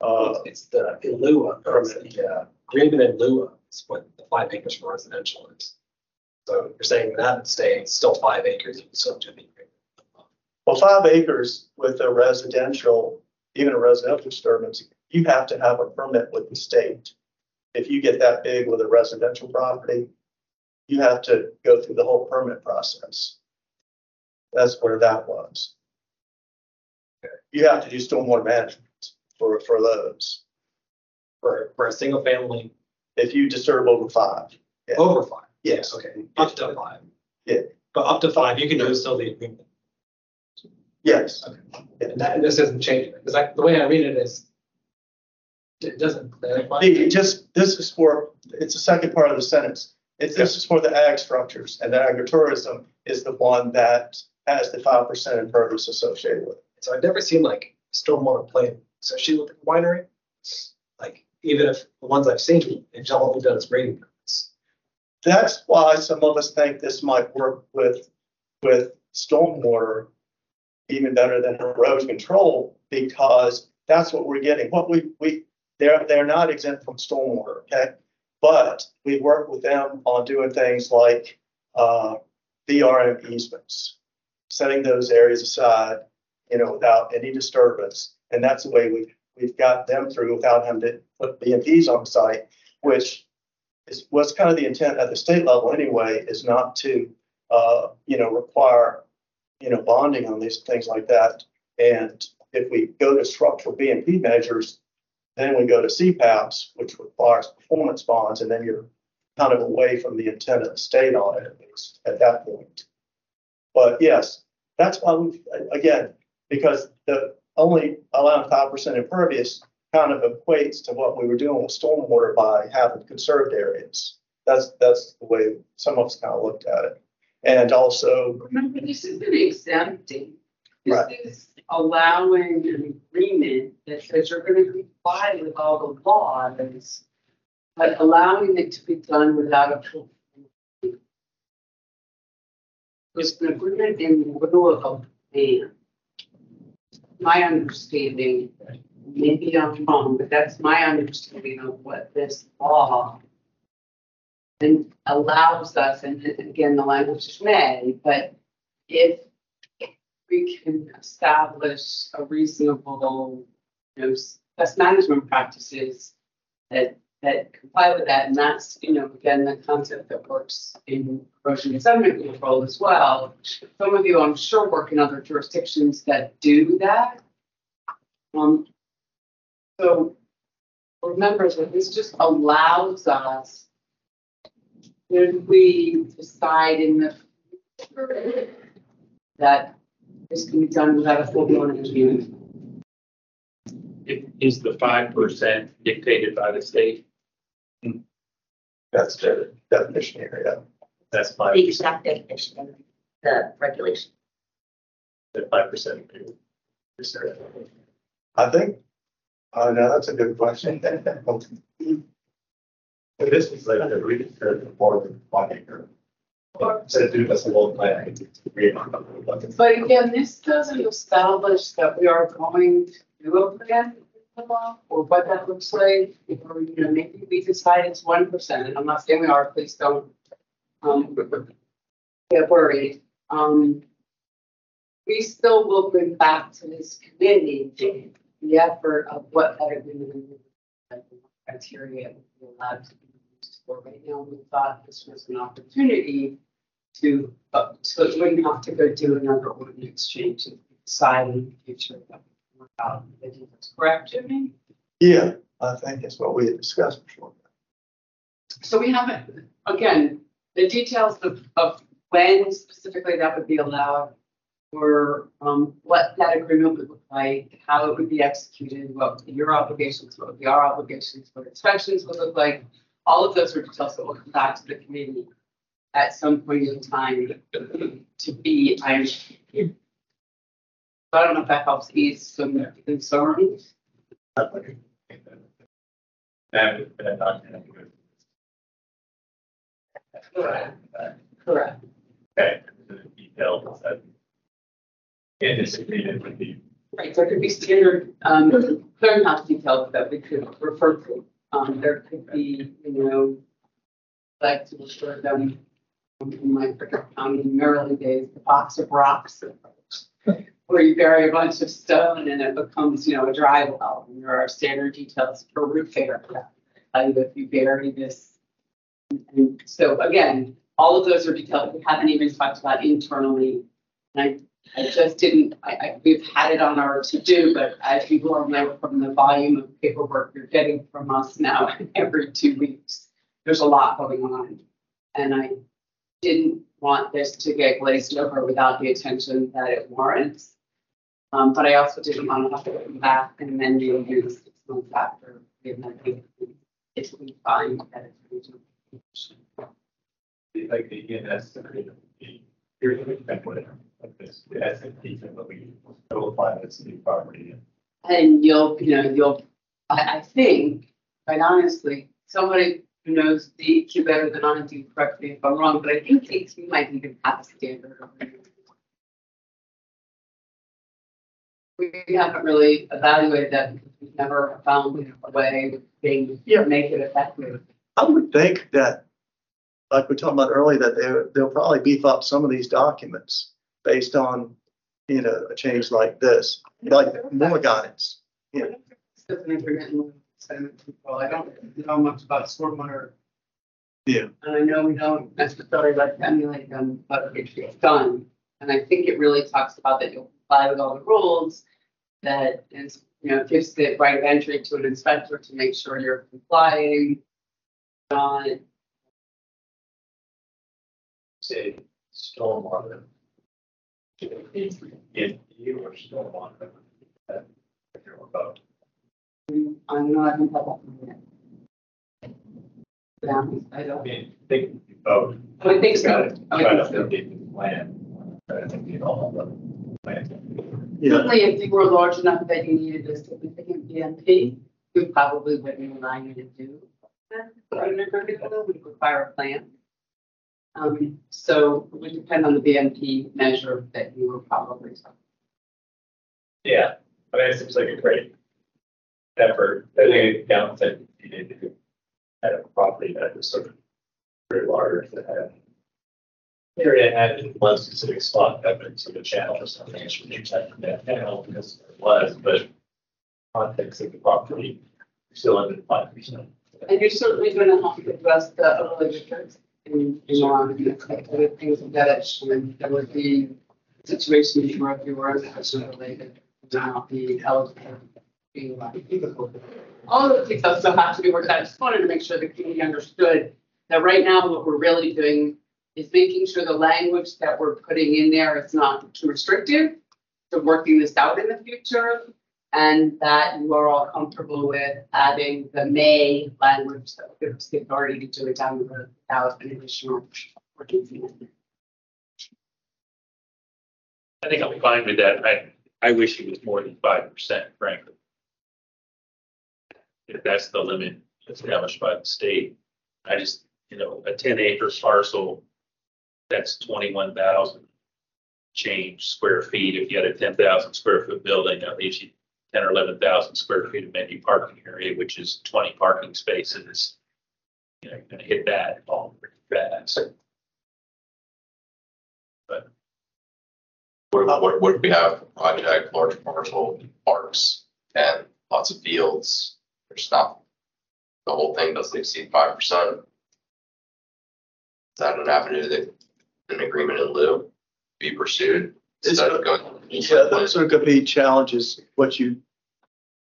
Uh, It's the in lieu of, or the uh, agreement in lieu of is what the five acres for residential is. So you're saying that would stay still five acres, you still do the agreement. well, five acres with a residential, even a residential disturbance, you have to have a permit with the state. If you get that big with a residential property, you have to go through the whole permit process. That's where that was. You have to do stormwater management for, for those, For, for a single family if you disturb over five. Yeah. over five. Yes. Okay, up to five. Yeah. But up to five, you can do still the agreement. Yes, And that, this isn't changing, because the way I read it is. It doesn't. the, just, this is for, it's the second part of the sentence. It's, this is for the ag structures and the agritourism is the one that has the five percent impervious associated with it. So I've never seen like stormwater plan associated with the winery. Like, even if the ones I've seen, it's all we've done is grading permits. That's why some of us think this might work with, with stormwater even better than erosion control, because that's what we're getting. What we, we, they're, they're not exempt from stormwater, okay? But we work with them on doing things like, uh, VRM easements, setting those areas aside, you know, without any disturbance. And that's the way we, we've got them through without having to put BMPs on site, which is, was kind of the intent at the state level anyway, is not to, uh, you know, require, you know, bonding on these things like that. And if we go to structural BMP measures, then we go to CPAPs, which requires performance bonds, and then you're kind of away from the intent of state on it, at least at that point. But yes, that's why we, again, because the only allowing five percent impervious kind of equates to what we were doing with stormwater by having conserved areas. That's, that's the way some of us kind of looked at it. And also, Remember, this isn't exempting. Right. This is allowing an agreement that says you're gonna comply with all the laws, but allowing it to be done without a full. There's an agreement in the middle of a plan. My understanding, maybe I'm wrong, but that's my understanding of what this law and allows us, and again, the language is may, but if we can establish a reasonable, you know, best management practices that, that comply with that, and that's, you know, again, the concept that works in erosion and sediment control as well. Some of you, I'm sure, work in other jurisdictions that do that. Um, so remember that this just allows us when we decide in the future that this can be done without a full blown engineering. Is- Is the five percent dictated by the state? that's the definition area. That's five, The exact definition of the regulation. that five percent. I think, uh, no, that's a good question. [LAUGHS] This is like a really good for the one acre. Do this. But again, this doesn't establish that we are going to do a plan or what that looks like. Or, you know, maybe we decide it's one percent, and I'm not saying we are, please don't um get worried. Um, we still will bring back to this committee the effort of what that agreement criteria would be allowed to be Right now, we thought this was an opportunity to, uh, so it wouldn't have to go do another ordinance change and decide in the future about about the details. Correct, Jimmy? Yeah, I think that's what we had discussed before. So we haven't, again, the details of, of when specifically that would be allowed, or um, what that agreement would look like, how it would be executed, what your obligations, what would be our obligations, what inspections would look like. All of those are details that will come back to the committee at some point in time to be, I'm. I don't know if that helps ease some concerns. And, and I'm gonna do it. Correct. Correct. Okay, the details that. Agreement would be, Right, there could be standard, um, clearinghouse details that we could refer to. Um, there could be, you know, like to refer them in my Frederick County Maryland days, the box of rocks. Where you bury a bunch of stone and it becomes, you know, a dry well, and there are standard details for roofing. Tell you if you bury this. And so again, all of those are details we haven't even talked about internally. And I I just didn't, I, I, we've had it on our to-do, but as you all know from the volume of paperwork you're getting from us now [LAUGHS] every two weeks, there's a lot going on. And I didn't want this to get glazed over without the attention that it warrants. Um, but I also didn't want to have to come back and amend the agreement six months after we amended it. It's we find that it's reasonable. like the E&S agreement, the, here's what we spent with it, like this, the S and but we still apply this to the property. And you'll, you know, you'll, I, I think, quite honestly, somebody who knows DEQ better than I do, correct me if I'm wrong, but I think DEQ might even have a standard. we haven't really evaluated that because we've never found a way of being, Yeah. make it effective. I would think that, like we talked about earlier, that they, they'll probably beef up some of these documents based on, you know, a change like this, like more guidance. Yeah. It's an intermittent sediment control. I don't know much about stormwater. Yeah. And I know we don't necessarily like to emulate them, but it's done. And I think it really talks about that you'll comply with all the rules. That is, you know, gives the right of entry to an inspector to make sure you're complying. On Say stormwater. If you or stormwater. that you're about. I'm not in public. Yeah, I I don't, mean, think about. I would think so. I would Try to think so. update the plan. Try to think of all the plans. Yeah. Certainly, if you were large enough that you needed a significant BMP, we probably wouldn't allow you to do that. But under curriculum, would require a plan. Um, so it would depend on the BMP measure that you were probably. Talking. Yeah, I mean, it seems like a great effort. I think it you need to have a property that is sort of very large that had area had in one specific spot that been sort of channel or something. It's really check from that channel because it was, but context of the property still under five percent. And you're certainly gonna have to address the overlay districts in, in law and things of that, issue. and there would be situations where if you were related, would not be eligible. being like- All of the that still have to be worked out. I just wanted to make sure the community understood that right now, what we're really doing is making sure the language that we're putting in there is not too restrictive. To working this out in the future, and that you are all comfortable with adding the may language that gives the authority to do it down the road without an additional. working. I think I'm fine with that. I, I wish it was more than five percent, frankly. If that's the limit established by the state, I just, you know, a ten acre parcel, that's twenty-one thousand change square feet. If you had a ten thousand square foot building, that leaves you ten or eleven thousand square feet of maybe parking area, which is twenty parking spaces. You know, you're gonna hit that all pretty fast. What, what, what if we have project, large parcel, parks, and lots of fields, there's not. The whole thing doesn't exceed five percent. Is that an avenue that an agreement in lieu be pursued instead of going? Yeah, those are gonna be challenges, what you,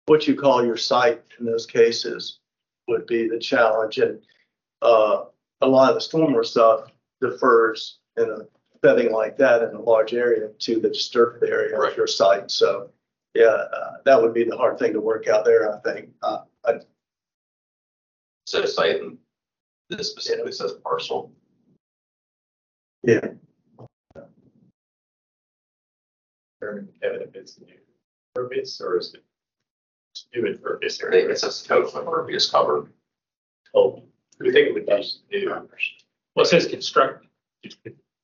what you call your site in those cases would be the challenge and, uh, a lot of the stormwater stuff defers in a setting like that in a large area to the disturbed area of Right. your site, so, yeah, uh, that would be the hard thing to work out there, I think. Uh, I, So site and this specifically says parcel. yeah, Kevin, if it's new purpose or is it? New impervious I think area? it says total impervious cover. Oh, we think it would be new. Well, it says construct,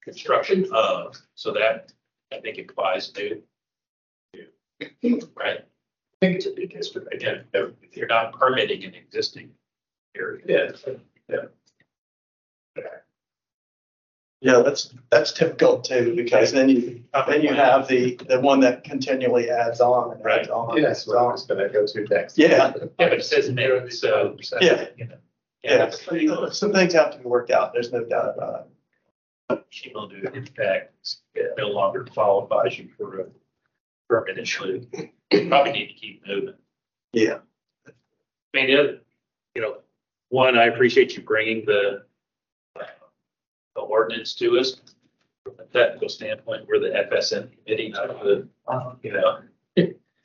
construction of, so that, I think implies new. Right? I think it's a big history. Again, If you're not permitting an existing area. yeah, yeah. Yeah, that's, that's difficult too, because then you, then you have the, the one that continually adds on and adds on. and Yes, adds well, I on. was gonna go to next. Yeah. Yeah, but it says new, so. Yeah. you know. Yeah, some things have to be worked out, there's no doubt about it. She will do, in fact, no longer qualifies you for a permit issue. Probably need to keep moving. Yeah. I mean, the other, you know, one, I appreciate you bringing the uh, the ordinance to us from a technical standpoint. We're the FSM committee, not the, you know,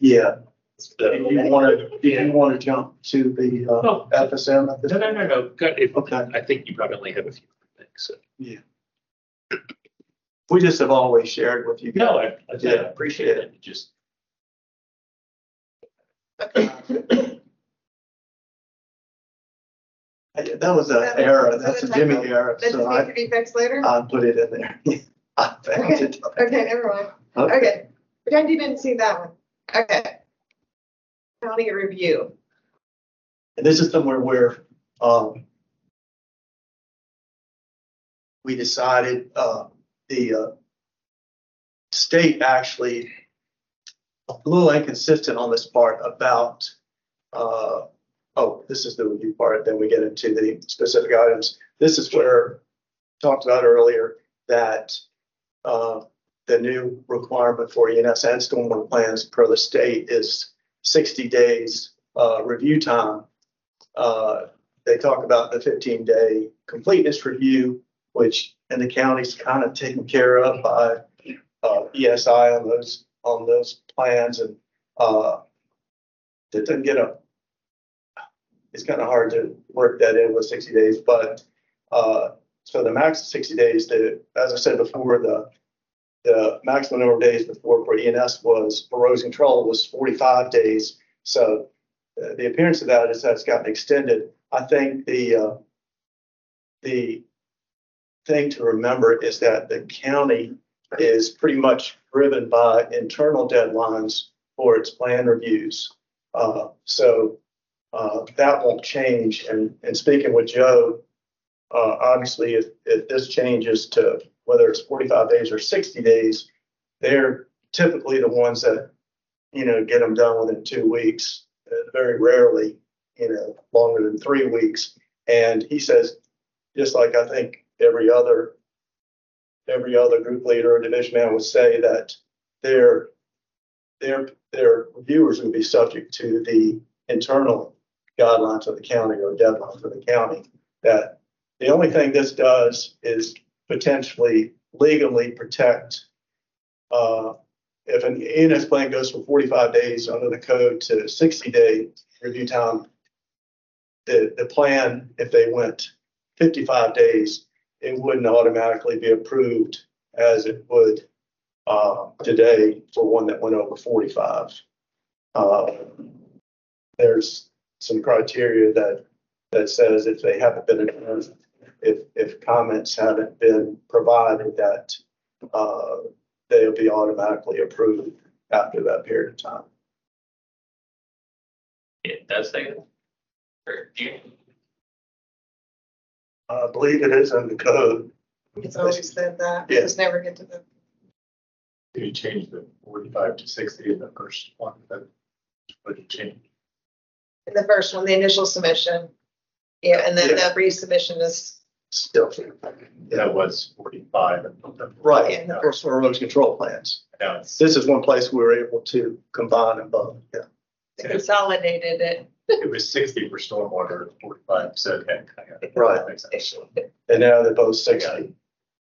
Yeah, do you want to, do you want to jump to the uh, FSM at this? no, no, no, no. If- Okay. I think you probably only have a few things, so. Yeah. We just have always shared with you. No, guys. I, I appreciate it. Just, [LAUGHS] That was an error, that's a Jimmy error, That so just needs to I, be fixed later? I put it in there. [LAUGHS] I found Okay, it. okay, never mind. Okay. Okay, pretend you didn't see that one. Okay. County review. And this is somewhere where, um, we decided, uh, the, uh, state actually a little inconsistent on this part about, uh, oh, this is the review part, then we get into the specific items. This is where talked about earlier that, uh, the new requirement for E&S and stormwater plans per the state is sixty days, uh, review time uh, they talk about the fifteen day completeness review, which in the county's kind of taken care of by uh, ESI on those, on those plans and, uh, it doesn't get a, it's kind of hard to work that in with sixty days, but, uh, so the max is sixty days, the, as I said before, the, the maximum number of days before for E&S was, for erosion control was forty-five days. So uh, the appearance of that is that's gotten extended. I think the, uh, the thing to remember is that the county is pretty much driven by internal deadlines for its plan reviews. Uh, so, uh, that won't change. And, and speaking with Joe, uh, obviously, if, if this changes to whether it's forty-five days or sixty days, they're typically the ones that, you know, get them done within two weeks uh, very rarely, you know, longer than three weeks. And he says, just like I think every other, every other group leader or division man would say that their, their, their reviewers would be subject to the internal guidelines of the county or deadline for the county. That the only thing this does is potentially legally protect uh, if an E&S plan goes from forty-five days under the code to sixty-day review time, the, the plan, if they went fifty-five days, it wouldn't automatically be approved as it would uh, today for one that went over forty-five. Uh, There's some criteria that, that says if they haven't been, if, if comments haven't been provided that uh, they'll be automatically approved after that period of time. It does say that. Or do you- I believe it is in the code. It's always said that. Yeah. Just never get to the, You change the forty-five to sixty in the first one, that would you change? In the first one, the initial submission. Yeah, and then the resubmission is, Still. That was forty-five. and- Right, for for erosion control plans. Now it's, This is one place we were able to combine them both, yeah. consolidated it. it was sixty for stormwater, forty-five, so, okay. I got it. Right. That makes sense. And now they're both sixty.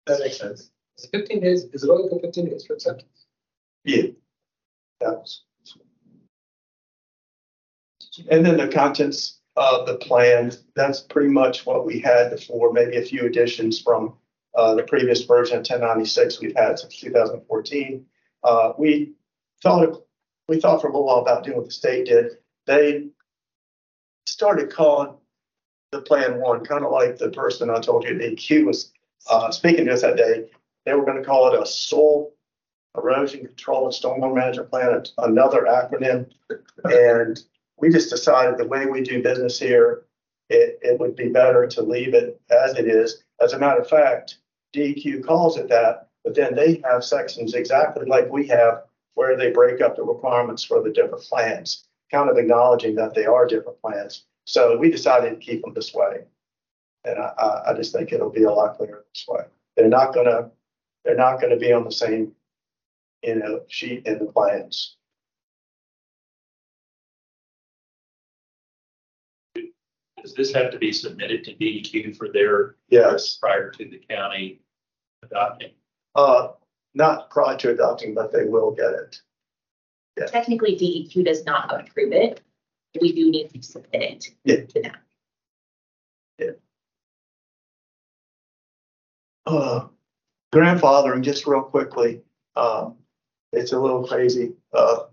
That makes sense. Is it fifteen days, is it only for fifteen days for acceptance? Yeah. That was. And then the contents of the plan, that's pretty much what we had before, maybe a few additions from uh, the previous version, of ten ninety-six we've had since two thousand fourteen. Uh, we thought, we thought for a little while about doing what the state did. They started calling the plan one, kind of like the person I told you, the EQ was uh, speaking to us that day. They were going to call it a soil erosion control and stormwater management plan, another acronym. And we just decided the way we do business here, it, it would be better to leave it as it is. As a matter of fact, DEQ calls it that, but then they have sections exactly like we have where they break up the requirements for the different plans, kind of acknowledging that they are different plans. So we decided to keep them this way. And I, I, just think it'll be a lot clearer this way. They're not gonna, they're not gonna be on the same, you know, sheet in the plans. Does this have to be submitted to DEQ for their, Yes, prior to the county adopting? uh, not prior to adopting, but they will get it. Yeah. Technically, DEQ does not approve it. We do need to submit Yeah. it to them. Uh, grandfathering, just real quickly, um, it's a little crazy. Uh,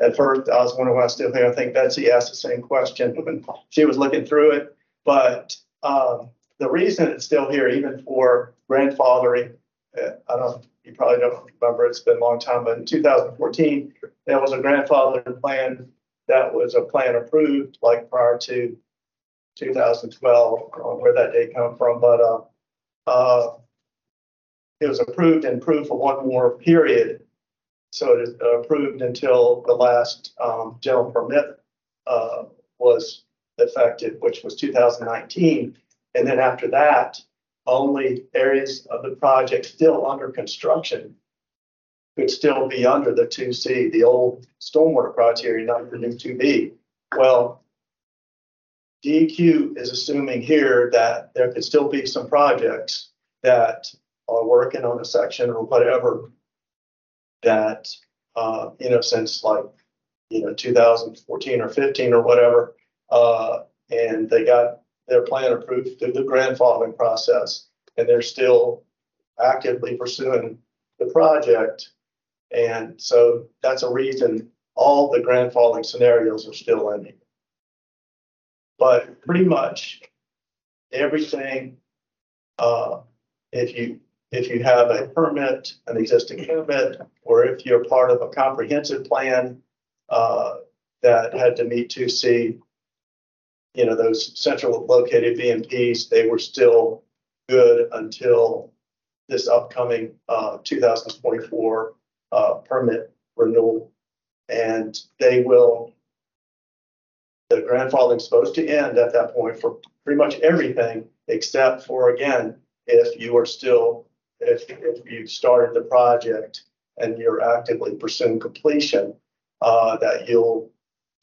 at first, I was wondering why I still here. I think Betsy asked the same question when she was looking through it. But, um, the reason it's still here, even for grandfathering, uh, I don't, you probably don't remember, it's been a long time, but in two thousand fourteen, there was a grandfather plan that was a plan approved like prior to two thousand twelve, where that date come from, but, uh, uh, it was approved and approved for one more period. So it is approved until the last, um, general permit, uh, was effective, which was two thousand nineteen. And then after that, only areas of the project still under construction could still be under the two C, the old stormwater criteria, not the new two B. Well, DEQ is assuming here that there could still be some projects that are working on a section or whatever that, uh, you know, since like, you know, two thousand fourteen or fifteen or whatever, uh, and they got their plan approved through the grandfathering process, and they're still actively pursuing the project. And so that's a reason all the grandfathering scenarios are still in here. But pretty much everything, uh, if you, if you have a permit, an existing permit, or if you're part of a comprehensive plan, uh, that had to meet two C, you know, those central located BMPs, they were still good until this upcoming, uh, two thousand twenty-four, uh, permit renewal. And they will, the grandfathering's supposed to end at that point for pretty much everything, except for, again, if you are still, if, if you've started the project and you're actively pursuing completion, uh, that you'll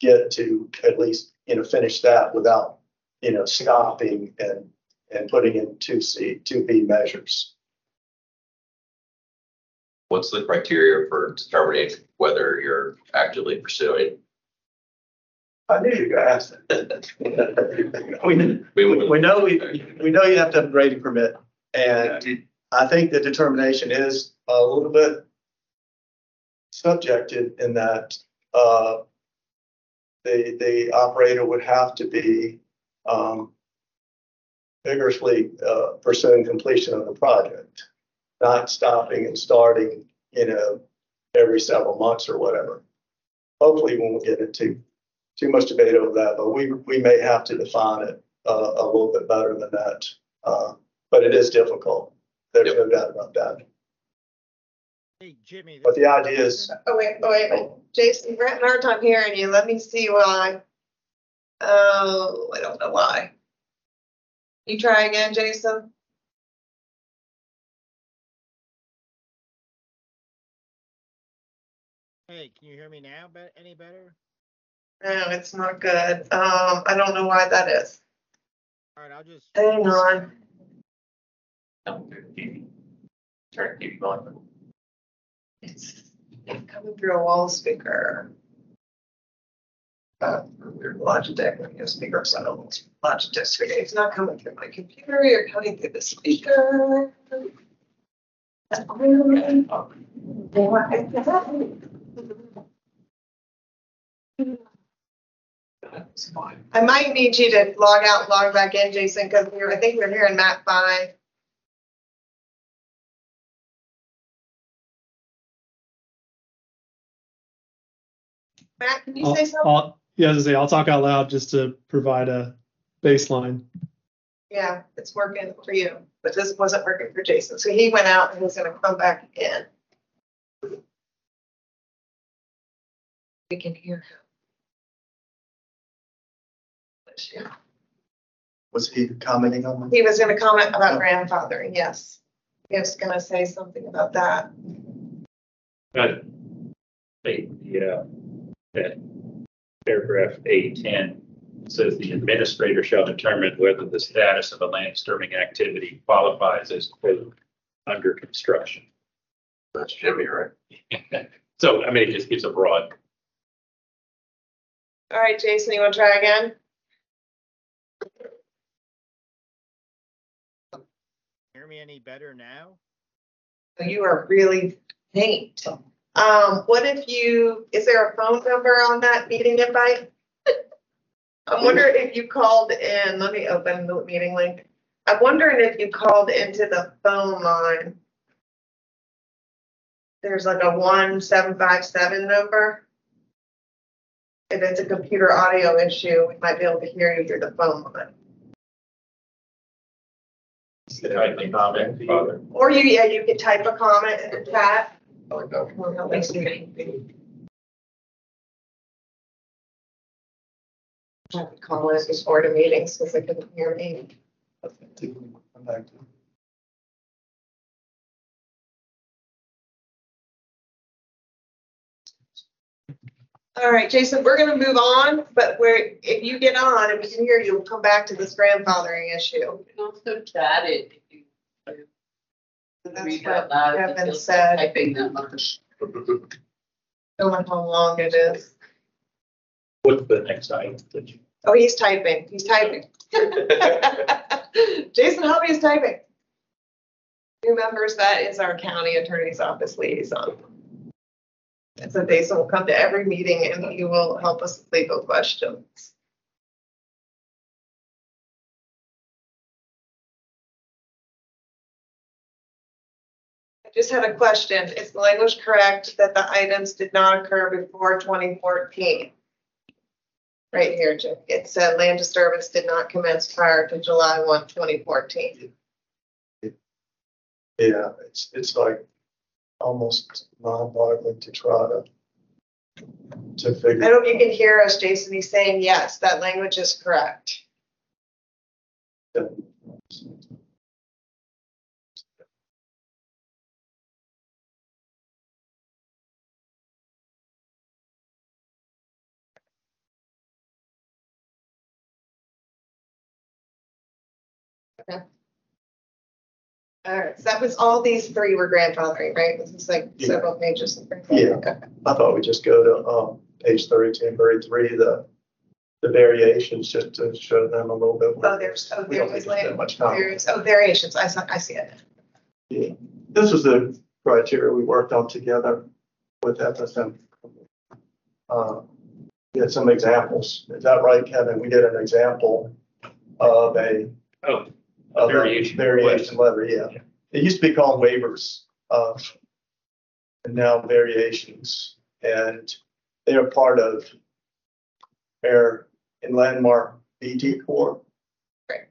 get to at least, you know, finish that without, you know, stopping and, and putting in two C, two B measures. What's the criteria for determining whether you're actively pursuing? I knew you were gonna ask that. [LAUGHS] We, We we we know, we, we know you have to have a grading permit, and I think the determination is a little bit subjective in that, uh, the, the operator would have to be, um, vigorously, uh, pursuing completion of the project, not stopping and starting, you know, every several months or whatever. Hopefully, we won't get into too much debate over that, but we, we may have to define it, uh, a little bit better than that. Uh, but it is difficult. There's no doubt about that. Hey, Jimmy. But the idea is, Oh, wait, oh, wait, wait. Jason, we're having a hard time hearing you. Let me see why. Oh, I don't know why. You try again, Jason? Hey, can you hear me now? But any better? No, it's not good. Um, I don't know why that is. All right, I'll just. Hang on. Turn TV on. It's coming through a wall speaker. Uh, Logitech, I guess speaker, so I don't know. Logitech speaker. It's not coming through my computer. You're coming through the speaker. I might need you to log out, log back in, Jason, because we're, I think we're hearing Matt five. Matt, can you I'll- say something? I'll- Yeah, as I say, I'll talk out loud just to provide a baseline. Yeah, it's working for you, but this wasn't working for Jason. So he went out and he's gonna come back in. We can hear him. Bless you. was he commenting on that? He was gonna comment about oh. grandfathering, yes. He was gonna say something about that. But yeah, that paragraph A ten says the administrator shall determine whether the status of a land disturbing activity qualifies as quote, under construction. That's Jimmy, right? [LAUGHS] So, I mean, it just gives a broad, All right, Jason, you wanna try again? Hear me any better now? You are really faint. Um, what if you, is there a phone number on that meeting invite? [LAUGHS] I'm wondering if you called in, let me open the meeting link. I'm wondering if you called into the phone line there's like a one seven five seven number. If it's a computer audio issue, we might be able to hear you through the phone line. Type a comment, Or you, yeah, you could type a comment in the chat. I like that. Will help me see. Have to call in before the meetings because they couldn't hear me. Back to- All right, Jason, we're gonna move on, but we're, if you get on and we can hear you, we'll come back to this grandfathering issue. You can also chat it. If you That's Read what out loud. if Kevin you feel said. Typing that much. [LAUGHS] Don't know how long it is. What's the next item that you? Oh, he's typing, he's typing. [LAUGHS] Jason Hobby is typing. New members, that is our county attorney's office liaison. And so Jason will come to every meeting and he will help us with legal questions. Just had a question. Is the language correct that the items did not occur before twenty fourteen? Right here, Jim. It said land disturbance did not commence prior to July 1, 2014. Yeah, uh, it's, it's like almost mind-boggling to try to to I figure. don't know if you can hear us, Jason. He's saying, yes, that language is correct. All right, so that was all these three were grandfathering, right? This is like Yeah. several pages of grandfathering. Yeah. Okay. I thought we'd just go to, um, page thirty-two and thirty-three, the, the variations, just to show them a little bit. more. Oh, there's, oh, We there don't was need to spend much time. there's, oh, variations. I saw, I see it. Yeah. This was the criteria we worked on together with FSM. Uh, We had some examples. Is that right, Kevin? We did an example of a. Oh, of a variation Variation letter, yeah. It used to be called waivers, uh, and now variations. And they are part of air and landmark BT Corps. Right.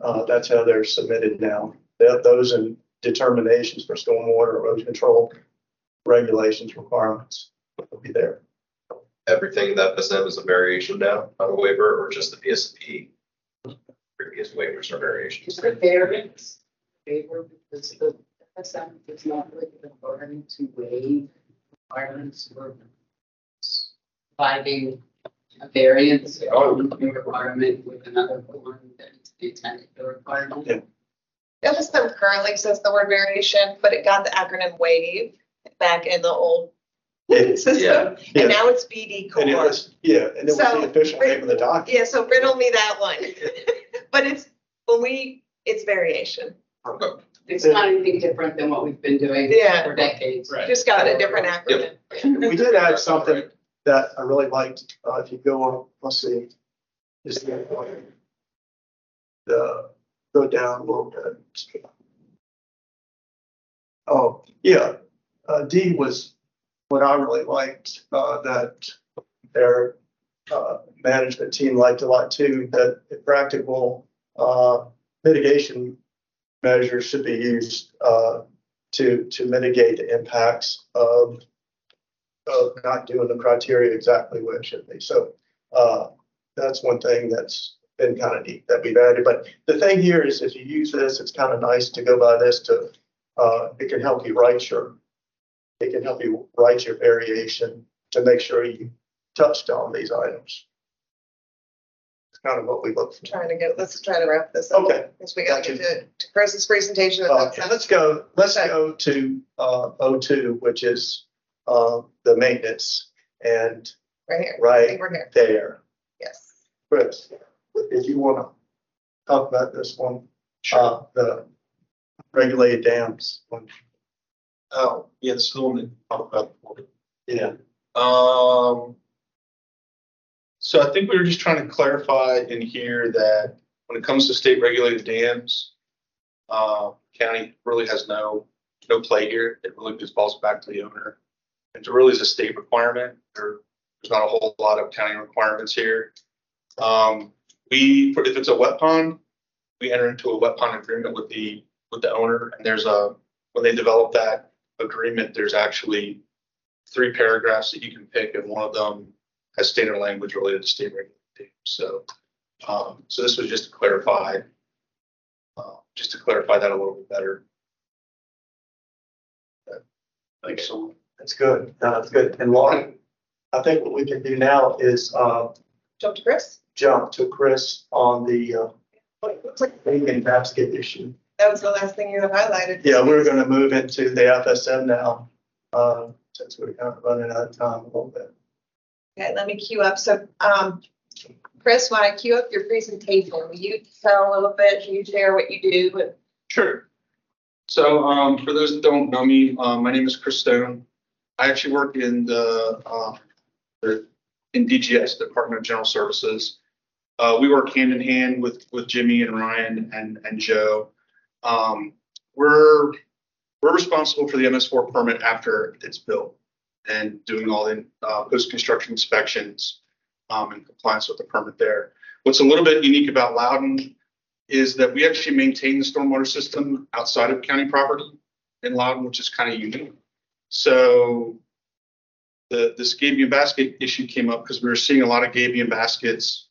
Uh, that's how they're submitted now. That, those and determinations for stormwater erosion control regulations requirements will be there. Everything that FSM is a variation now, not a waiver, or just the VSP? Previous waivers or variations. Is it variance favor because the FSM does not really give authority to waive requirements for providing a variance on a requirement with another form that is the intent of the requirement. Yeah. FSM currently says the word variation, but it got the acronym WAVE back in the old Yeah. system. Yeah. Yeah. And now it's BD And it Core. was, yeah, and it was So, the official name of the document. Yeah, so riddle me that one. But it's, when we, it's variation. It's not anything different than what we've been doing Yeah. for decades. Right. Just got a different acronym. We did add something that I really liked, uh, if you go on, let's see. Is the, the, go down a little bit. Oh, yeah, uh, D was what I really liked, uh, that their, uh, management team liked a lot too, that if practical, mitigation measures should be used, uh, to, to mitigate the impacts of of not doing the criteria exactly where it should be. So uh, that's one thing that's been kind of neat that we've added. But the thing here is if you use this, it's kind of nice to go by this to, uh, it can help you write your, it can help you write your variation to make sure you touched on these items. It's kind of what we look for. Trying to get, let's try to wrap this up. Okay. Because we gotta get to, to Chris's presentation. and Uh, that's- and let's go, let's go to uh, O2, which is uh, the maintenance and Right here. I right think we're here. there. Yes. Chris, if you want to talk about this one, uh, the regulated dams. one. Oh, yeah, this is the one that talked about. before. Yeah, Um. So I think we were just trying to clarify in here that when it comes to state regulated dams, uh, county really has no no play here. It really just falls back to the owner. It really is a state requirement. There, there's not a whole lot of county requirements here. Um, we, if it's a wet pond, we enter into a wet pond agreement with the, with the owner. And there's a, when they develop that agreement, there's actually three paragraphs that you can pick and one of them has standard language related to state regulation. So, um, so this was just to clarify, uh, just to clarify that a little bit better. Thanks so much. That's good. No, That's good. And Lauren, I think what we can do now is, uh, Jump to Chris? jump to Chris on the, uh, gabion basket issue. That was the last thing you had highlighted. Yeah, we're gonna move into the FSM now, uh, since we're kind of running out of time a little bit. Okay, let me queue up. So, um, Chris, when I queue up your presentation, will you tell a little bit, can you share what you do? Sure. So, um, for those that don't know me, um, my name is Chris Stone. I actually work in the, uh, the, in DGS, Department of General Services. Uh, we work hand in hand with, with Jimmy and Ryan and, and Joe. Um, we're, we're responsible for the MS4 permit after it's built and doing all the, uh, post-construction inspections, um, in compliance with the permit there. What's a little bit unique about Loudoun is that we actually maintain the stormwater system outside of county property in Loudoun, which is kind of unique. So the, this gabion basket issue came up because we were seeing a lot of gabion baskets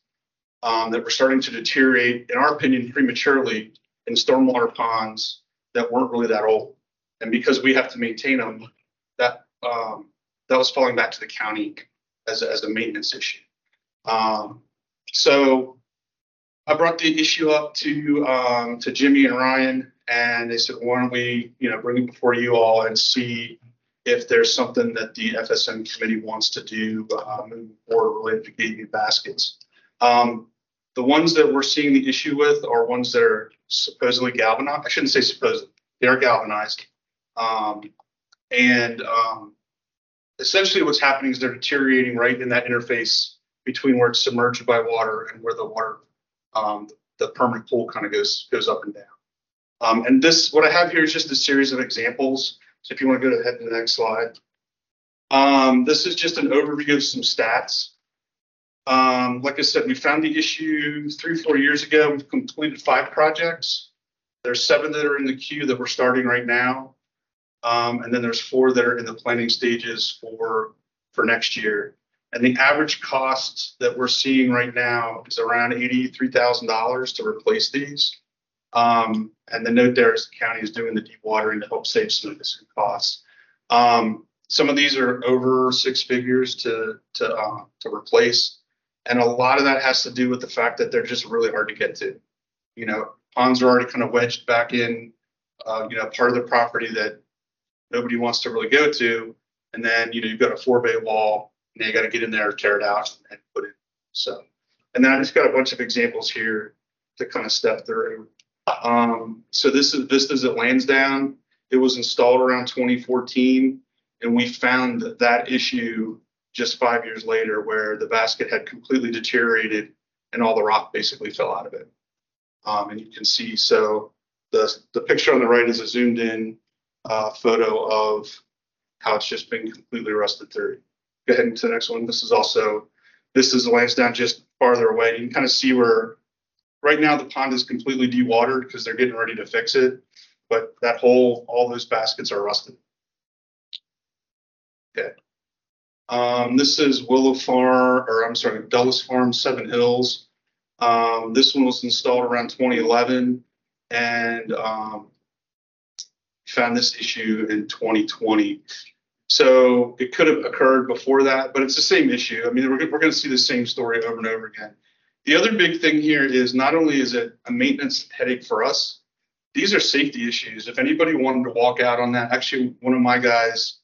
um, that were starting to deteriorate, in our opinion, prematurely in stormwater ponds that weren't really that old. And because we have to maintain them, that, um, that was falling back to the county as, a- as a maintenance issue. Um, so I brought the issue up to, um, to Jimmy and Ryan, and they said, why don't we, you know, bring it before you all and see if there's something that the FSM committee wants to do, moving forward related to gabion baskets. Um, the ones that we're seeing the issue with are ones that are supposedly galvanized. I shouldn't say supposed, they are galvanized. Um, and, um, essentially what's happening is they're deteriorating right in that interface between where it's submerged by water and where the water, um, the permanent pool kind of goes, goes up and down. Um, and this, what I have here is just a series of examples. So if you want to go ahead to the next slide. Um, this is just an overview of some stats. Um, like I said, we found the issue three, four years ago. We've completed five projects. There's seven that are in the queue that we're starting right now. Um, and then there's four that are in the planning stages for, for next year. And the average cost that we're seeing right now is around eighty-three thousand dollars to replace these. Um, and the note there is the county is doing the dewatering to help save some of this costs. Um, some of these are over six figures to, to, uh, to replace. And a lot of that has to do with the fact that they're just really hard to get to. You know, ponds are already kind of wedged back in, uh, you know, part of the property that nobody wants to really go to. And then, you know, you've got a forebay wall and you got to get in there, tear it out and put it. So, and then I just got a bunch of examples here to kind of step through. Um, so this is Vistas at Lansdowne. It was installed around 2014, and we found that, that issue just five years later, where the basket had completely deteriorated and all the rock basically fell out of it. Um, and you can see, so the the picture on the right is a zoomed in uh, photo of how it's just been completely rusted through. Go ahead into the next one. This is also this is Lansdowne just farther away. You can kind of see where right now the pond is completely dewatered because they're getting ready to fix it. But that whole, all those baskets are rusted. Okay. Um, this is Willow Farm, or I'm sorry, Dulles Farm, Seven Hills. Um, this one was installed around 2011 and, um, found this issue in 2020. So it could have occurred before that, but it's the same issue. I mean, we're, we're going to see the same story over and over again. The other big thing here is not only is it a maintenance headache for us, these are safety issues. If anybody wanted to walk out on that, actually, one of my guys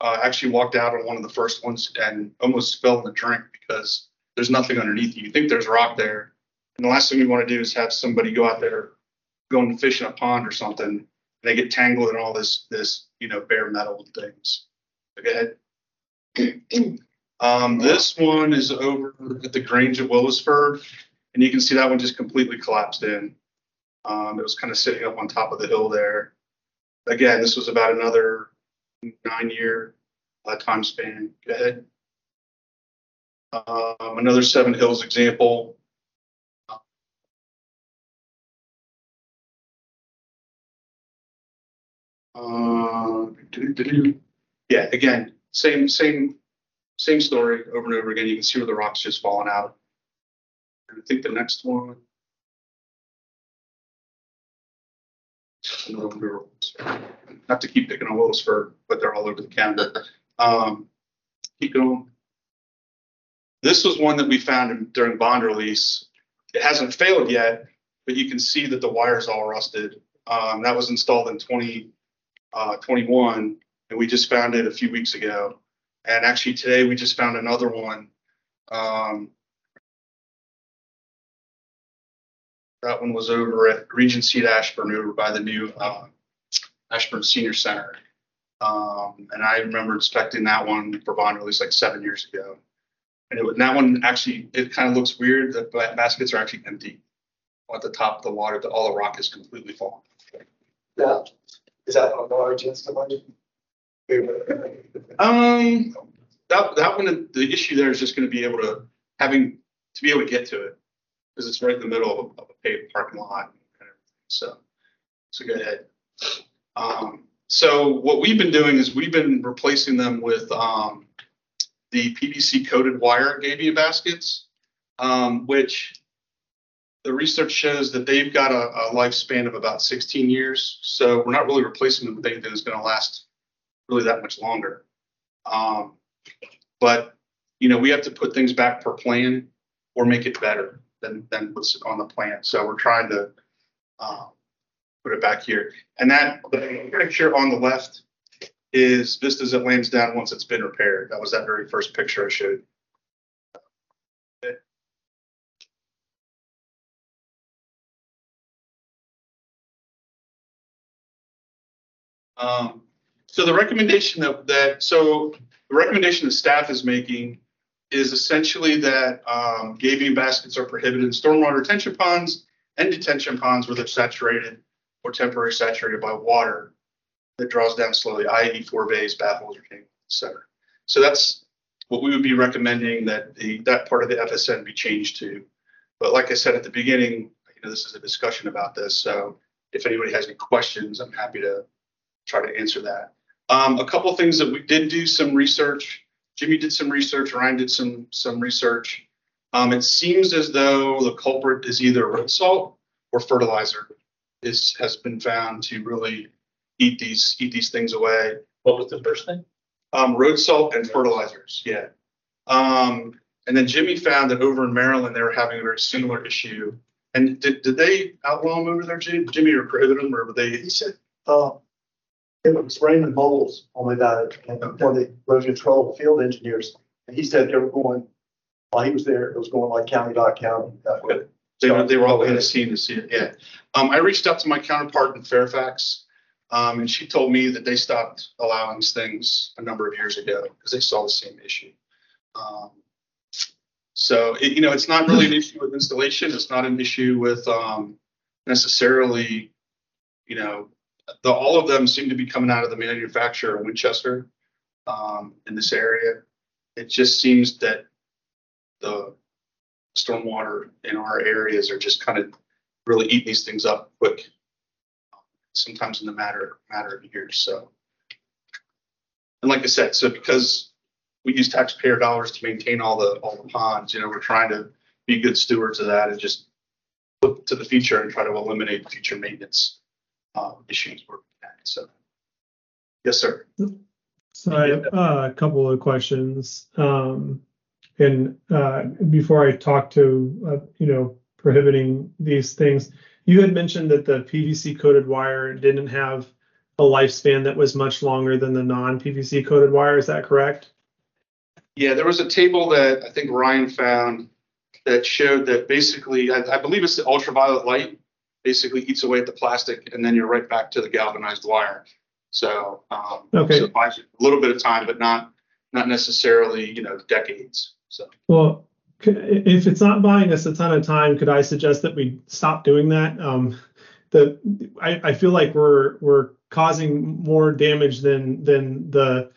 uh, actually walked out on one of the first ones and almost fell in the drink because there's nothing underneath you. You think there's rock there. And the last thing we want to do is have somebody go out there going to fish in a pond or something. They get tangled in all this, this, you know, bare metal things. Go ahead. Um, this one is over at the Grange at Willowsford, and you can see that one just completely collapsed in. Um, it was kind of sitting up on top of the hill there. again, this was about another nine-year uh, time span. Go ahead. Um, another Seven Hills example. Uh. Yeah, again, same, same, same story over and over again. You can see where the rock's just falling out. And I think the next one. Not to keep picking on Willowsford, but they're all over the county. Um, keep going. This was one that we found in- during bond release. It hasn't failed yet, but you can see that the wire's all rusted. Um, that was installed in twenty, uh, twenty-one, and we just found it a few weeks ago. And actually today, we just found another one. Um, that one was over at Regency at Ashburn, over by the new, uh, Ashburn Senior Center. Um, and I remember inspecting that one for bond release like seven years ago. And it, that one actually, it kind of looks weird. The baskets are actually empty. At the top of the water, the, all the rock is completely fallen. Now, is that on our agenda budget? Um, that, that one, the issue there is just gonna be able to, having, to be able to get to it. Cause it's right in the middle of, a- of a paved parking lot. and. So, so go ahead. Um, so what we've been doing is we've been replacing them with, um, the PVC coated wire gabion baskets, um, which the research shows that they've got a, a lifespan of about sixteen years. So we're not really replacing them with anything that's gonna last really that much longer. Um, but, you know, we have to put things back per plan or make it better than, than what's on the plan. So we're trying to, uh, put it back here. And that, picture on the left is vistas at Lansdowne once it's been repaired. That was that very first picture I showed. Um, so the recommendation that, that, so the recommendation the staff is making is essentially that, um, gabion baskets are prohibited in stormwater retention ponds and detention ponds where they're saturated or temporarily saturated by water that draws down slowly, i.e. forebays, baffles, retaining, et cetera. So that's what we would be recommending that the, that part of the FSM be changed to. But like I said at the beginning, you know, this is a discussion about this, so if anybody has any questions, I'm happy to try to answer that. Um, a couple of things that we did do some research. Jimmy did some research, Ryan did some, some research. Um, it seems as though the culprit is either road salt or fertilizer is, has been found to really eat these, eat these things away. What was the first thing? Um, road salt and fertilizers, yeah. Um, and then Jimmy found that over in Maryland, they were having a very similar issue. And did, did they outlaw them over there, Jimmy, or prohibit them, or were they? He said, uh, it was Raymond Bowles on me about and one of the road control field engineers. And he said they were going, while he was there, it was going like county by county. that way. They were, they were all in the scene to see it, yeah. Um, I reached out to my counterpart in Fairfax, um, and she told me that they stopped allowing things a number of years ago because they saw the same issue. Um, so, it, you know, it's not really an issue with installation. It's not an issue with, um, necessarily, you know, the, all of them seem to be coming out of the manufacturer in Winchester, um, in this area. It just seems that the stormwater in our areas are just kind of really eating these things up quick. Sometimes in the matter, matter of years, so. And like I said, so because we use taxpayer dollars to maintain all the, all the ponds, you know, we're trying to be good stewards of that and just look to the future and try to eliminate future maintenance, uh, issues were so. Yes, sir. So I have uh, a couple of questions. Um, and uh, before I talk to, uh, you know, prohibiting these things, you had mentioned that the PVC coated wire didn't have a lifespan that was much longer than the non PVC coated wire. Is that correct? Yeah, there was a table that I think Ryan found that showed that basically, I, I believe it's the ultraviolet light, basically eats away at the plastic and then you're right back to the galvanized wire. So, um, Okay. so it buys you a little bit of time, but not, not necessarily, you know, decades. So, Well, if it's not buying us a ton of time, could I suggest that we stop doing that? Um, the I, I feel like we're we're causing more damage than than the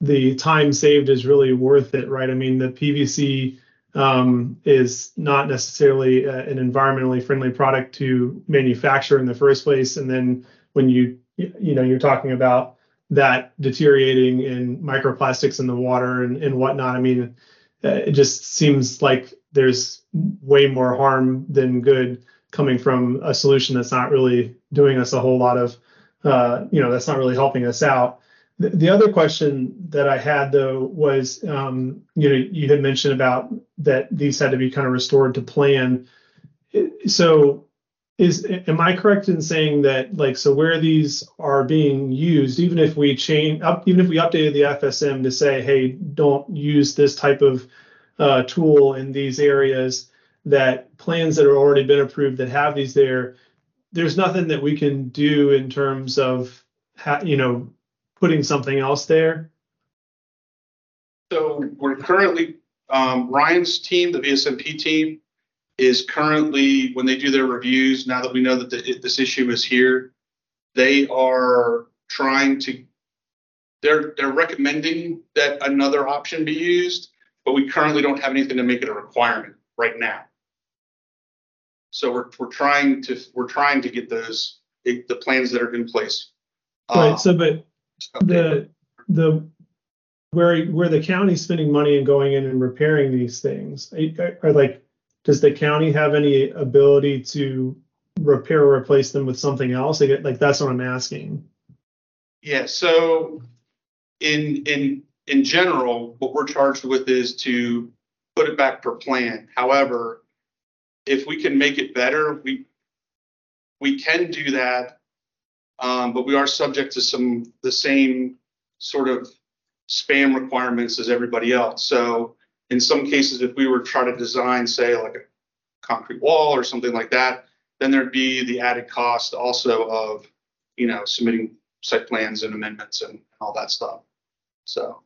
the time saved is really worth it, right? I mean, the PVC um, is not necessarily uh, an environmentally friendly product to manufacture in the first place, and then when you you know you're talking about that deteriorating in microplastics in the water and, and whatnot. I mean, uh, it just seems like there's way more harm than good coming from a solution that's not really doing us a whole lot of, uh, you know, that's not really helping us out. The, the other question that I had though was, um, you know, you had mentioned about that these had to be kind of restored to plan. So is am I correct in saying that like so where these are being used, even if we change up, even if we updated the FSM to say, hey, don't use this type of uh, tool in these areas, that plans that are already been approved that have these there, there's nothing that we can do in terms of ha- you know putting something else there. So we're currently, um, Ryan's team, the VSMP team, is currently, when they do their reviews, now that we know that the, this issue is here, they are trying to, they're, they're recommending that another option be used, but we currently don't have anything to make it a requirement right now. So we're, we're trying to, we're trying to get those, the plans that are in place. Right. uh, So, but the the where where the county's spending money and going in and repairing these things are, are like does the county have any ability to repair or replace them with something else like, like that's what i'm asking Yeah, so in, in, in general, what we're charged with is to put it back per plan. However, if we can make it better, we, we can do that. Um, but we are subject to some, the same sort of spam requirements as everybody else. So in some cases, if we were trying to design, say, like a concrete wall or something like that, then there'd be the added cost also of, you know, submitting site plans and amendments and all that stuff. So,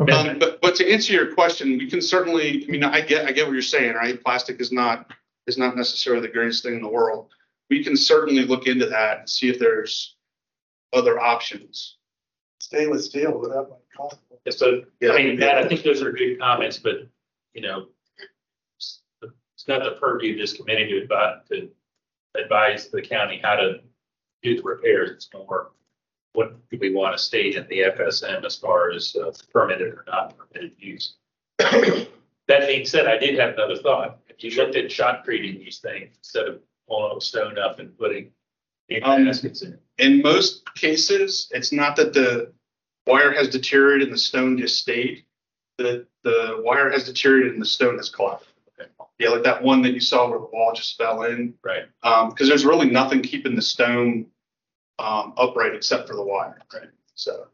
okay um, but, but to answer your question, we can certainly, I mean, I get, I get what you're saying, right? Plastic is not, is not necessarily the greatest thing in the world. We can certainly look into that and see if there's other options. Stainless steel without my cost. Yeah, So, I mean, Matt, I think those are good comments, but, you know, it's it's not the purview of this committee to advise, to advise the county how to do the repairs. It's more, what do we want to state in the FSM as far as uh, permitted or not permitted use? That being said, I did have another thought. If you looked at shot treating these things instead of pulling stone up and putting in Um, baskets in. In most cases, it's not that the wire has deteriorated and the stone just stayed. The, the wire has deteriorated and the stone has collapsed. Yeah, like that one that you saw where the wall just fell in. Right. Um, because there's really nothing keeping the stone um, upright except for the wire. Right. So.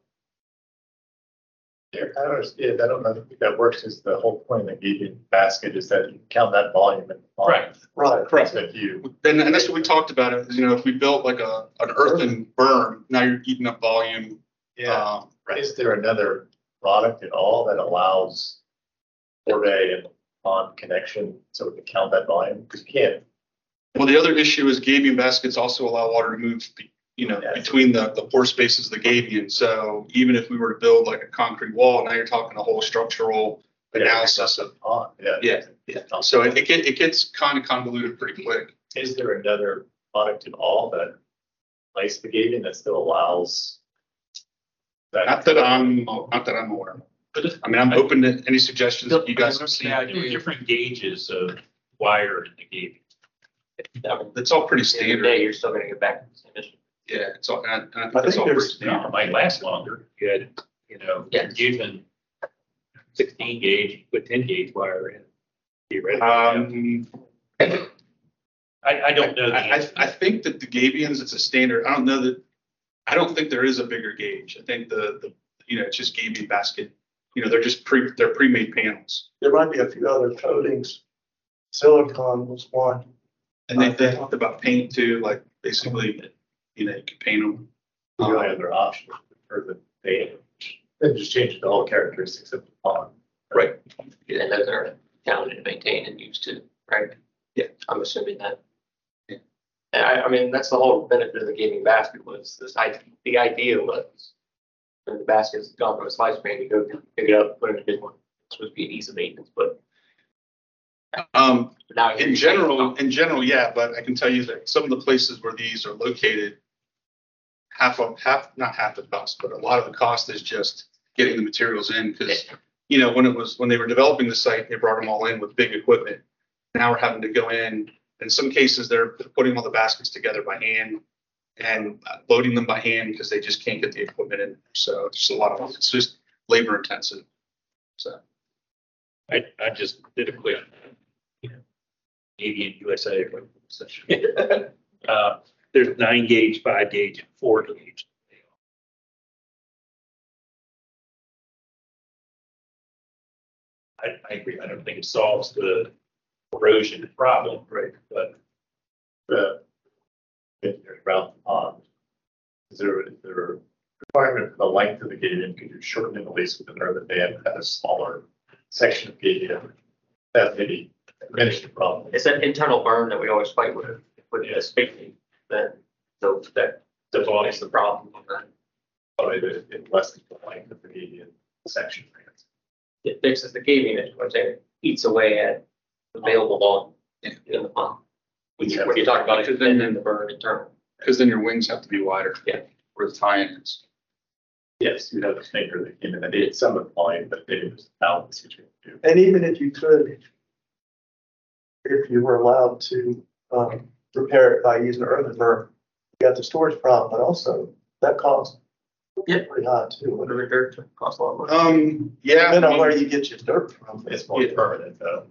Yeah, I don't, understand. I don't know if that works, is the whole point of the gated basket is that you count that volume in. the volume. Right. Right. Correct. So If you, And, and that's what we talked about, is, you know, if we built like a, an earthen berm, now you're eating up volume. yeah, Um, is there another product at all that allows four-day and on connection so we can count that volume? Because you can't, Well, the other issue is gabion baskets also allow water to move, be- you know, Yes. between the, the pore spaces of the gabion. So even if we were to build like a concrete wall, now you're talking a whole structural analysis of, on, yeah. Yeah, yeah. So it, it get, it gets kind of convoluted pretty quick. Is there another product at all that likes the gating that still allows? Not that I'm, not that I'm aware of. I mean, I'm open to any suggestions that you guys have seen. Different gauges of wire in the gate. It's all pretty standard. you're still gonna get back to the same issue. Yeah, it's all, and I- and I I think it's think all there's- standard. Now, it might last longer. good, you know, Yeah. using sixteen gauge, you put ten gauge wire in. Theoretically, Um, I, I don't know the I, I, answer. I think that the Gabions, it's a standard. I don't know that, I don't think there is a bigger gauge. I think the, the, you know, it's just Gabion basket. You know, they're just pre, they're pre-made panels. There might be a few other coatings. Silicon was one. And they, they talked about paint too, like basically, you know, you can paint them. The only other option for the data, then just change the whole characteristics of the pond. Right. And those are challenging to maintain and use too, right? Yeah. I'm assuming that. And I, I mean, that's the whole benefit of the gabion basket was this, I, the idea was when the basket's gone from a its lifespan, you go pick it up, put it in a good one. It's supposed to be an ease of maintenance, but Um, now. in general, in general, yeah, but I can tell you that some of the places where these are located, half of, half, not half the cost, but a lot of the cost is just getting the materials in, because, you know, when it was, when they were developing the site, they brought them all in with big equipment. Now we're having to go in, in some cases, they're putting all the baskets together by hand and loading them by hand because they just can't get the equipment in. So it's just a lot of, it's just labor intensive. So. I, I just did a quick, you know, Navy and USA. such. [LAUGHS] Uh, there's nine gauge, five gauge, and four gauge. I, I agree. I don't think it solves the erosion problem, right? But, uh, around the pond. Is there, is there a requirement for the length of the gate in, could you shorten it at least with another dam, had a smaller section of gate in? That maybe diminish the problem. It's an internal burn that we always fight with, with the speaking, that, so that, that's always the problem. Probably it, it lessens the length of the median section. It fixes the caving, it, what I'm saying, eats away at available volume in the pond. When you, when you talk about it, then in the burn internal. Because then your wings have to be wider. Yeah. Where the tie-in is. Yes, you'd have a thinker that came in, and did some of the volume, but they was balance between the two. And even if you could, if you were allowed to, um, repair it by using earthen berm, you got the storage problem, but also that cost Yep. pretty high too. What are dirt cost a lot more. Um, yeah. Depending I on where you get your dirt from. It's more permanent though.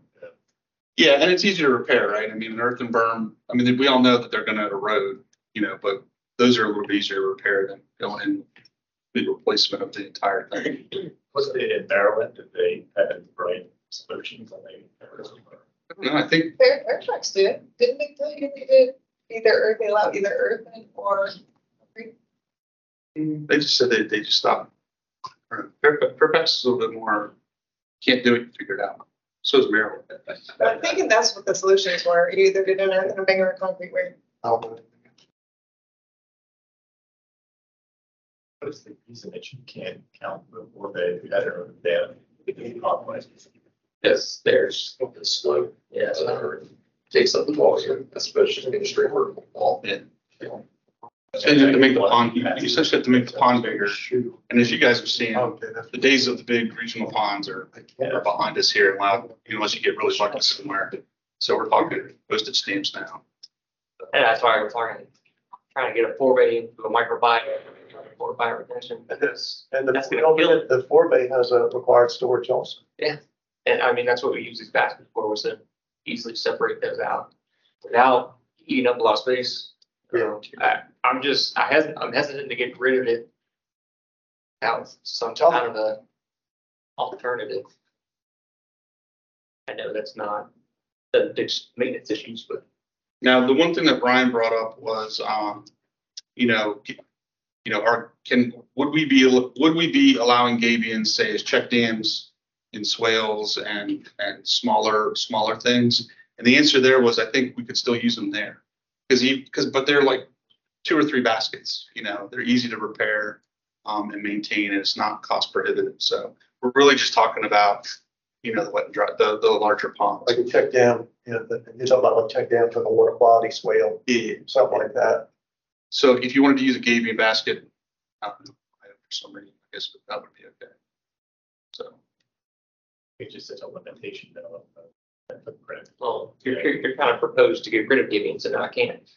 Yeah, and it's easier to repair, right? I mean, an earthen berm, I mean, we all know that they're gonna erode, you know, but those are a little bit easier to repair than going in the replacement of the entire thing. Was it in Maryland, did they have bright solutions on the? No, I think, Fair, Fairfax did, didn't they tell you they did either earth, they allow either earthen or they just said they, they just stopped. Fairfax Fairfax is a little bit more, can't do it, figure it out. So is Maryland. But I'm thinking that's what the solutions were, You either did an earthen or bigger concrete way. I don't know. What is the reason that you can't count the forebay, I don't know, the dam? Compromise. Yes, there's the slope, yeah. Takes up the volume, especially in industry work. Yeah. So you have to make the pond, you essentially have to make the pond bigger. And as you guys are seeing, the days of the big regional ponds are, are behind us here in Loudoun, unless you get really lucky somewhere. So we're talking postage stamps now. And that's why we're trying, trying to get a forebay into a microbiome, four by retention. That's, And the, That's gonna kill it. the forebay has a required storage also. And I mean, that's what we use these baskets for, was to easily separate those out without eating up a lot of space. Yeah. I, I'm just, I hesitant, I'm hesitant to get rid of it. Without some kind of a alternative. I know that's not the, the maintenance issues, but Now, the one thing that Brian brought up was, um, you know, you know, are, can, would we be, would we be allowing Gabions, say, as check dams in swales and, and smaller, smaller things? And the answer there was, I think we could still use them there. Cause he, cause, but they're like two or three baskets, you know, they're easy to repair, um, and maintain, and it's not cost prohibitive. So we're really just talking about, you know, the wet and dry, the, the larger ponds. Like a check dam, you know, the- you're talking about like check dam for the water quality swale, Yeah. something like that. So if you wanted to use a Gabion basket, I don't know, I- some reason, I guess that would be okay. So, It's just such a limitation though. of the- of the credit. Oh, well, you're, you're, you're kind of proposed to get rid of giving, and now I can't.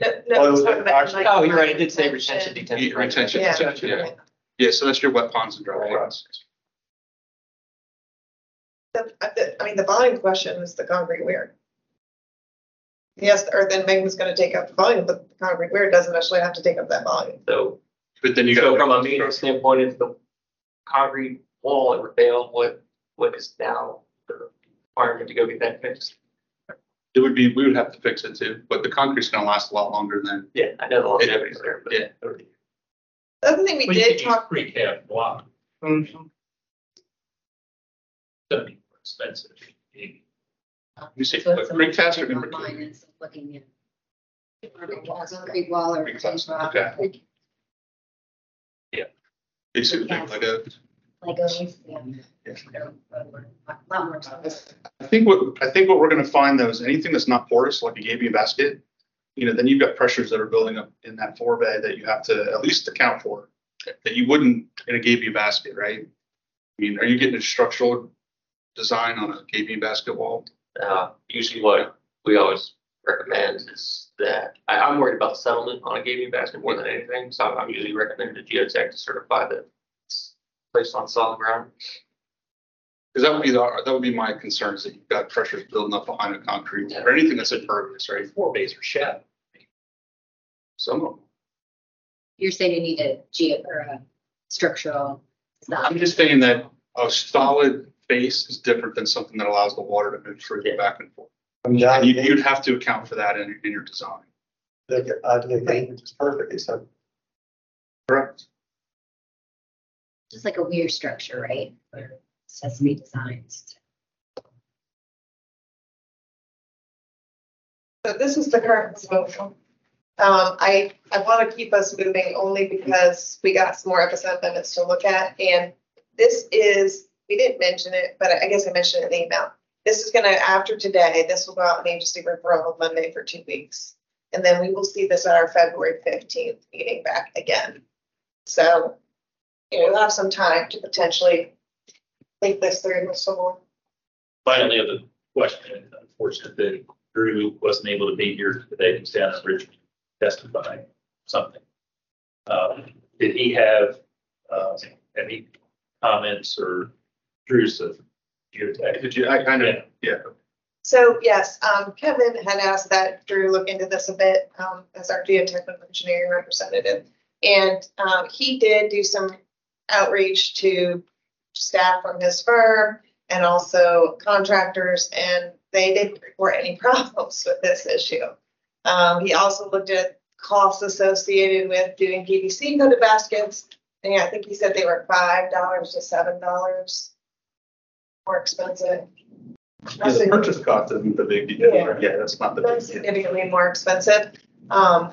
No, Oh, no, it was it's talking about actually- Oh, you're right, it did say retention, detention. Yeah, retention, Yeah. retention, yeah. Yeah, so that's your wet ponds and dry Right. ponds. The- uh, the- I mean, the volume question is the concrete weir. Yes, the earth and bank was gonna take up the volume, but the concrete weir doesn't actually have to take up that volume. So, But then you so got. from a maintenance standpoint, is the concrete wall at Rafael, what, what is now the requirement to go get that fixed? It would be, we would have to fix it too, but the concrete's gonna last a lot longer than. Yeah, I know the longevity is there, but. Yeah. The other thing we Well, you did could use talk, Precast block. Mm-hmm. That'd be more expensive. You see, That's what but somebody precast are did gonna. online is looking at Concrete wall or change rock. Okay. Basically, things like that. Legos, yeah. Lot more. I think what, I think what we're gonna find though is anything that's not porous, like a gabion basket, you know, then you've got pressures that are building up in that forebay that you have to at least account for. That you wouldn't in a gabion basket, right? I mean, are you getting a structural design on a gabion basket wall? Uh, usually what we always recommend is that, I, I'm worried about settlement on a gabion basket more than anything, so I'm usually recommending to geotech to certify that it's placed on solid ground. Cause that would be the, that would be my concern is that you've got pressures building up behind the concrete or anything that's impervious, right? Forebays are shallow. Some of them. You're saying you need a geo or a structural I'm just saying that a solid base is different than something that allows the water to move through freely back and forth. I mean, I And you, think, you'd have to account for that in, in your design. I think it's perfect, so. Correct. Just like a weird structure, right? To be designed. So this is the current proposal. Um, I, I want to keep us moving only because we got some more episode minutes to look at. And this is, we didn't mention it, but I guess I mentioned it in the email. This is gonna, after today, this will go out in the agency referral Monday for two weeks. And then we will see this at our February fifteenth meeting back again. So, you know, we'll have some time to potentially think this through with some more. Finally, the question, unfortunate that Drew wasn't able to be here today, he's down in Richmond testifying something. Um, Did he have, uh, any comments or Drew's of geotech? Did you, I kind of, yeah, So yes, um, Kevin had asked that Drew look into this a bit, um, as our geotechnical engineering representative. And, um, he did do some outreach to staff from his firm and also contractors, and they didn't report any [LAUGHS] problems with this issue. Um, he also looked at costs associated with doing PVC coated baskets. And I think he said they were five dollars to seven dollars more expensive. Yeah, the purchase cost isn't the big deal. Yeah. Yeah, that's not the Not big deal. significantly more expensive. Um,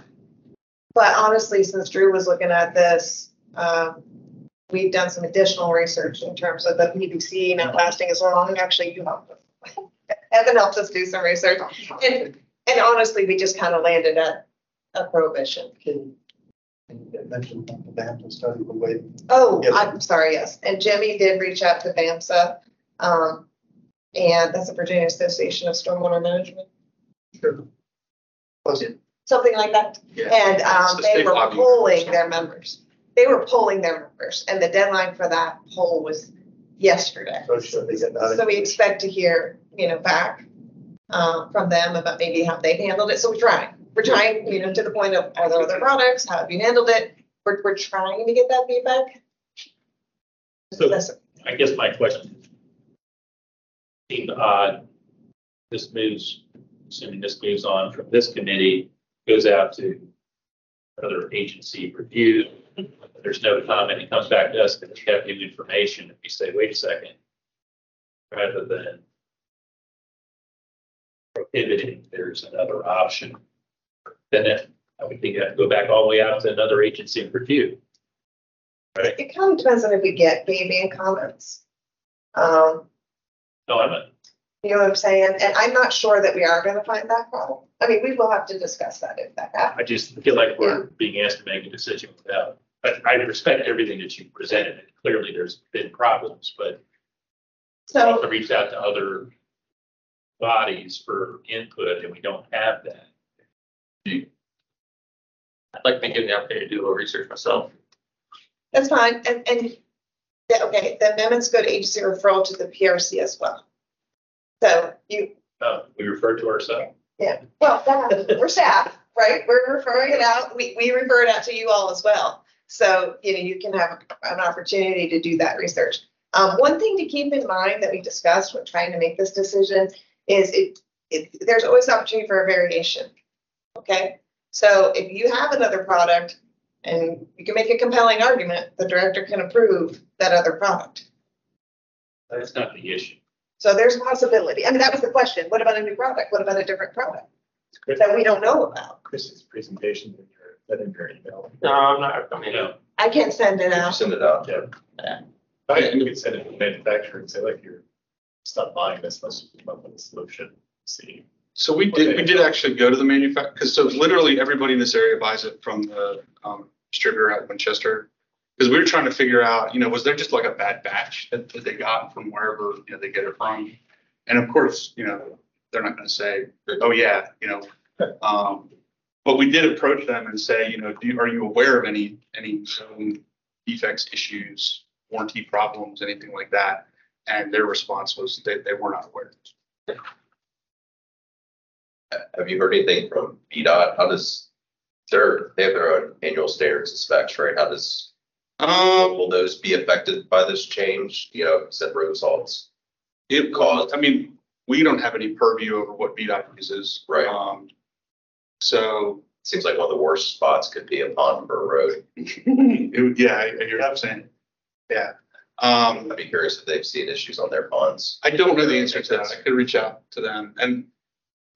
but honestly, since Drew was looking at this, um, we've done some additional research in terms of the PVC not lasting as long. And Actually, you helped us. Evan helped us do some research. And, and honestly, we just kind of landed at a prohibition. Can you mention the Bantam study, the way, Oh, Yes. I'm sorry, yes. And Jimmy did reach out to VAMSA. Um, and that's the Virginia Association of Stormwater Management, was it, something like that. Yeah. And um, the they were lobby. polling their members. They were polling their members and the deadline for that poll was yesterday. so should they get? So we expect to hear, you know, back um, from them about maybe how they've handled it. So we're trying. We're trying, you know, to the point of are there other products? How have you handled it? We're, we're trying to get that feedback. So- Listen, I guess my question seemed odd. This moves, assuming this moves on from this committee, goes out to another agency review. There's no comment, it comes back to us, because we have new information, if you say, wait a second. Rather than prohibiting, there's another option. Then it- I would think you have to go back all the way out to another agency and review. Right? it kind of depends on if we get in comments. Um, No, I'm a, you know what I'm saying? And I'm not sure that we are gonna find that problem. I mean, we will have to discuss that if that happens. I just feel like we're being asked to make a decision without, but I respect everything that you presented. and Clearly, there's been problems, but So, also reached out to other bodies for input and we don't have that. I'd like to given the opportunity to do a little research myself. that's fine. And, and, yeah, okay, the amendments go to agency referral to the PRC as well. So you, Uh, we refer to ourselves. Yeah, well, that- we're staff, right? We're referring it out. We, we refer it out to you all as well. So, you know, you can have an opportunity to do that research. Um, one thing to keep in mind that we discussed when trying to make this decision is it, it, there's always opportunity for a variation. Okay, so if you have another product and you can make a compelling argument, the director can approve that other product. That's not the issue. So there's a possibility. I mean, that was the question. What about a new product? What about a different product? that we don't know about. Chris's presentation in your, that in your email. No, I'm not, I mean, No. I can send it out. Send it out. Yeah. I think we could send it to the manufacturer and say like, you're, stop buying this, let's come up with a solution, see. So we did, we did actually go to the manufacturer, because so literally everybody in this area buys it from the um, distributor at Winchester. Because we were trying to figure out, you know, was there just like a bad batch that, that they got from wherever, you know, they get it from? And of course, you know, they're not gonna say, oh yeah, you know. Um, but we did approach them and say, you know, you- are you aware of any, any known defects, issues, warranty problems, anything like that? And their response was they, they were not aware. Have you heard anything from VDOT? How does, they're, they have their own annual standards and specs, right? How does, Um, will those be affected by this change? You know, said road salts? It caused, I mean, we don't have any purview over what VDOT uses. Right. Um, so, it Seems like one of the worst spots could be a pond for a road. [LAUGHS] it would- yeah, I- I hear what you're saying. Yeah. Um, I'd be curious if they've seen issues on their ponds. I don't know the answer to that. I could reach out to them and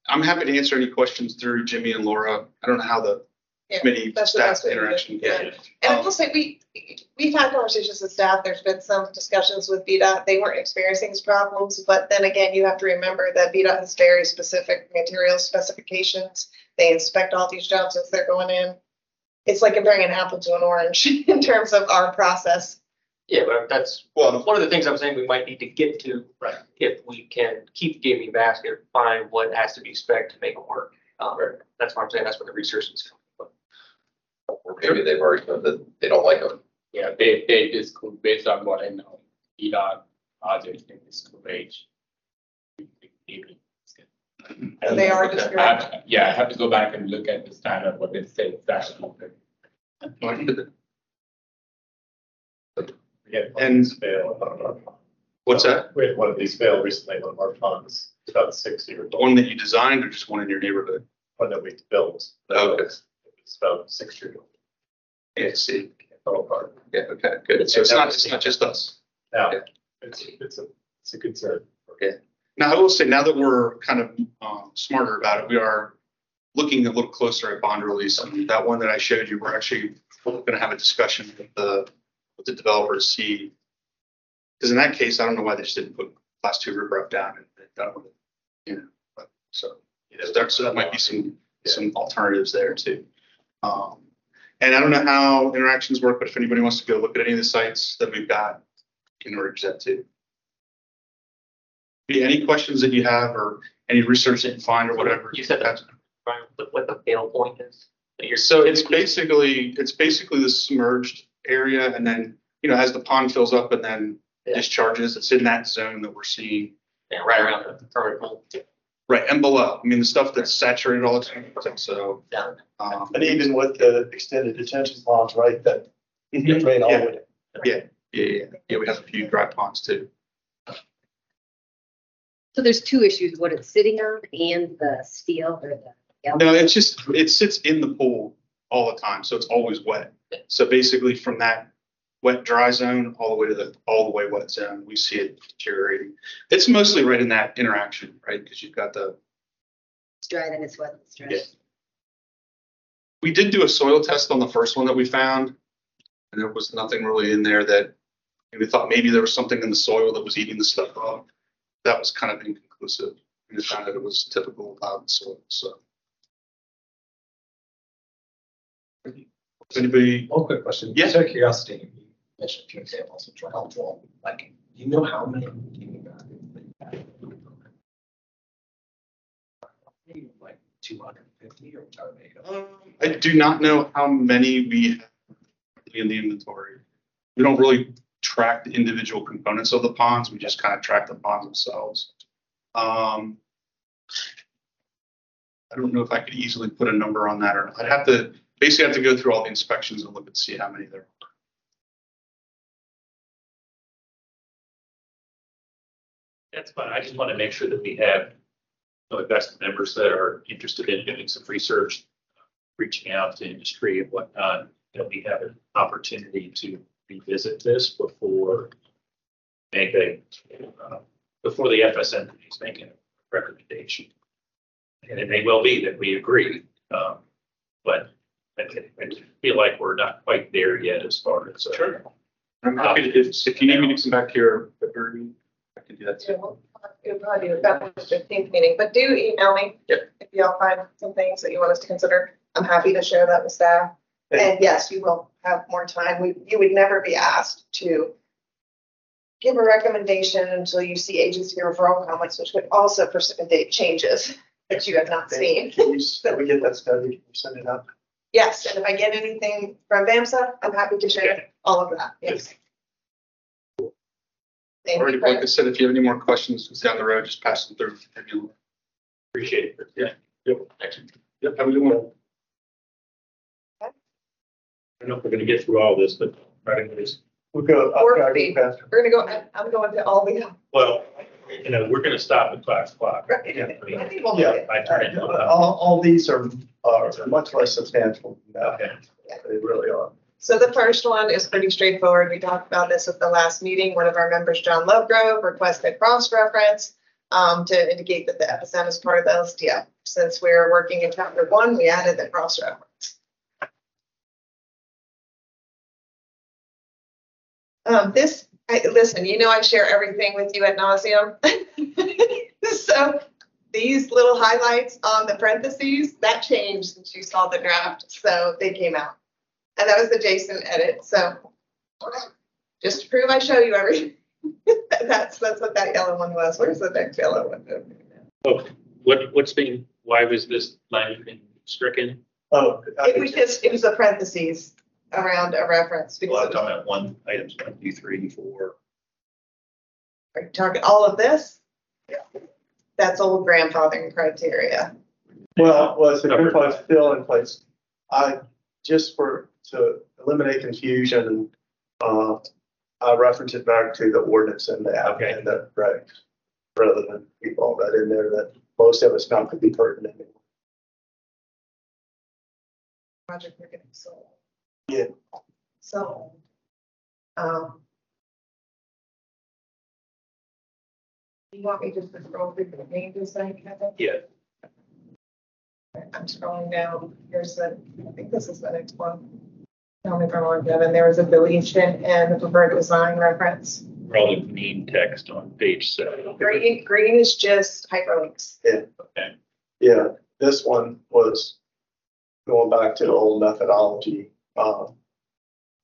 I'm happy to answer any questions through Jimmy and Laura. I don't know how the Yeah, committee that's the staff best way to do it. interaction. Yeah. And I will say, we, we've had conversations with staff, there's been some discussions with VDOT, they weren't experiencing these problems, but then again, you have to remember that VDOT has very specific material specifications. They inspect all these jobs as they're going in. It's like comparing an apple to an orange [LAUGHS] in terms of our process. yeah, but that's, Well, one of the things I'm saying we might need to get to. Right. If we can keep the gabion basket, find what has to be spec to make it work. Um, that's what I'm saying, that's what the research is. Or maybe they've already said that they don't like them. Yeah, they, they discourage, based on what I know, VDOT project can discourage. So they are I discouraged. Yeah, I have to go back and look at the standard, what they say exactly. We had one And- fail, I don't know. What's that? We had one of these fail recently, one of our ponds, it's about six years The old, one that you designed or just one in your neighborhood? one that we built. Okay. It's about six years old. Yeah, see. It fell apart. Yeah, okay, good. So it's not, it's not just us. Yeah. it's, it's a, it's a concern. Now, I will say, now that we're kind of um, smarter about it, we are looking a little closer at bond release. And that one that I showed you, we're actually going to have a discussion with the, with the developer to see. Because in that case, I don't know why they just didn't put class two riprap down and and done with it. You know, but so, know, there, so that might be some, some alternatives there too. Um, And I don't know how interactions work, but if anybody wants to go look at any of the sites that we've got, you can arrange that too. Be Any questions that you have or any research that you find or whatever. You said that, Brian, what- what the fail point is? you're- So it's basically, it's basically the submerged area and then, you know, as the pond fills up and then Yeah. discharges, it's in that zone that we're seeing. Yeah, right around the pool. Right, and below. I mean, the stuff that's saturated all the time, so. Down. um, And even with the extended detention ponds, right, that drain all the way. Yeah, yeah, yeah, yeah, we have a few dry ponds too. So there's two issues, what it's sitting on and the steel or the. No, it's just, it sits in the pool all the time, so it's always wet. So basically from that wet, dry zone, all the way to the, all the way wet zone, we see it deteriorating. It's mostly right in that interaction, right? Because you've got the, It's dry, then it's wet, it's dry. Yeah. we did do a soil test on the first one that we found. And there was nothing really in there that, we thought maybe there was something in the soil that was eating the stuff up. That was kind of inconclusive. We just found that it was typical loud soil, so. Anybody, One quick question. Yeah. Just out of curiosity, you mentioned a few examples which are helpful. Like, do you know how many Like two hundred and fifty or whatever. they. I do not know how many we have in the inventory. We don't really track the individual components of the ponds, we just kind of track the ponds themselves. Um. I don't know if I could easily put a number on that, or I'd have to, basically have to go through all the inspections and look and see how many there are. That's fine. I just want to make sure that we have you know, investment members that are interested in doing some research, reaching out to industry and whatnot, that we have an opportunity to revisit this before make a, uh, before the FSM is making a recommendation. And it may well be that we agree, um, but I, I feel like we're not quite there yet as far as. uh, Sure. I'm happy to, if, if you need me to come back to your, February, I can do that Yeah, too. we'll we'll probably do that the fifteenth meeting, but do email me. Yep. If y'all find some things that you want us to consider, I'm happy to share that with staff. And yes, you will have more time. We, you would never be asked to give a recommendation until you see agency referral comments, which would also precipitate changes that you have not seen. Can you, can we get that [LAUGHS] study, Can you send it out? Yes, and if I get anything from VAMSA, I'm happy to share all of that, yes. Thank Already, you, like I said, if you have any more questions down the road, just pass them through. Maybe- Appreciate it. Yeah, yep. Yep, have a good one. I don't know if we're gonna get through all this, but try to just, We'll go. Four I'll- I'll feet. go faster. We're gonna go, I'm going to all the, well, you know, we're gonna stop at five o'clock. Right. I mean, I think we'll make it. I turn it to All, all these are, are much less substantial. than that. Okay. They really are. So the first one is pretty straightforward. We talked about this at the last meeting. One of our members, John Lovegrove, requested cross-reference um, to indicate that the FSM is part of the LSDO. Since we're working in chapter one, we added the cross-reference. Um, this, I, listen, you know, I share everything with you at nauseum. [LAUGHS] So these little highlights on the parentheses, that changed since you saw the draft, so they came out. And that was the Jason edit, so just to prove I show you everything. [LAUGHS] That's, that's what that yellow one was. Where's the next yellow one? Oh, what, what's being, why was this line been stricken? Oh. It was just, it was a parentheses around a reference. because Well, I'm talking about one, items one, two, three, four. Are you talking all of this? Yeah. That's old grandfathering criteria. Well, well, it's the Covered. grandfather still in place. I, just for, to eliminate confusion, uh, I reference it back to the ordinance and the app Okay. and the regs. Rather than keep all that in there that most of it's not gonna be pertinent. Project we're getting sold. Yeah. So, um. You want me just to scroll through the pages, I Kevin? Yeah. I'm scrolling down. Here's the, I think this is the next one. Tell me if I'm wrong, Kevin. There was a deletion and the preferred design reference. All the mean text on page seven. Green, green is just hyperlinks. Yeah. Okay. Yeah, this one was going back to the old methodology, uh,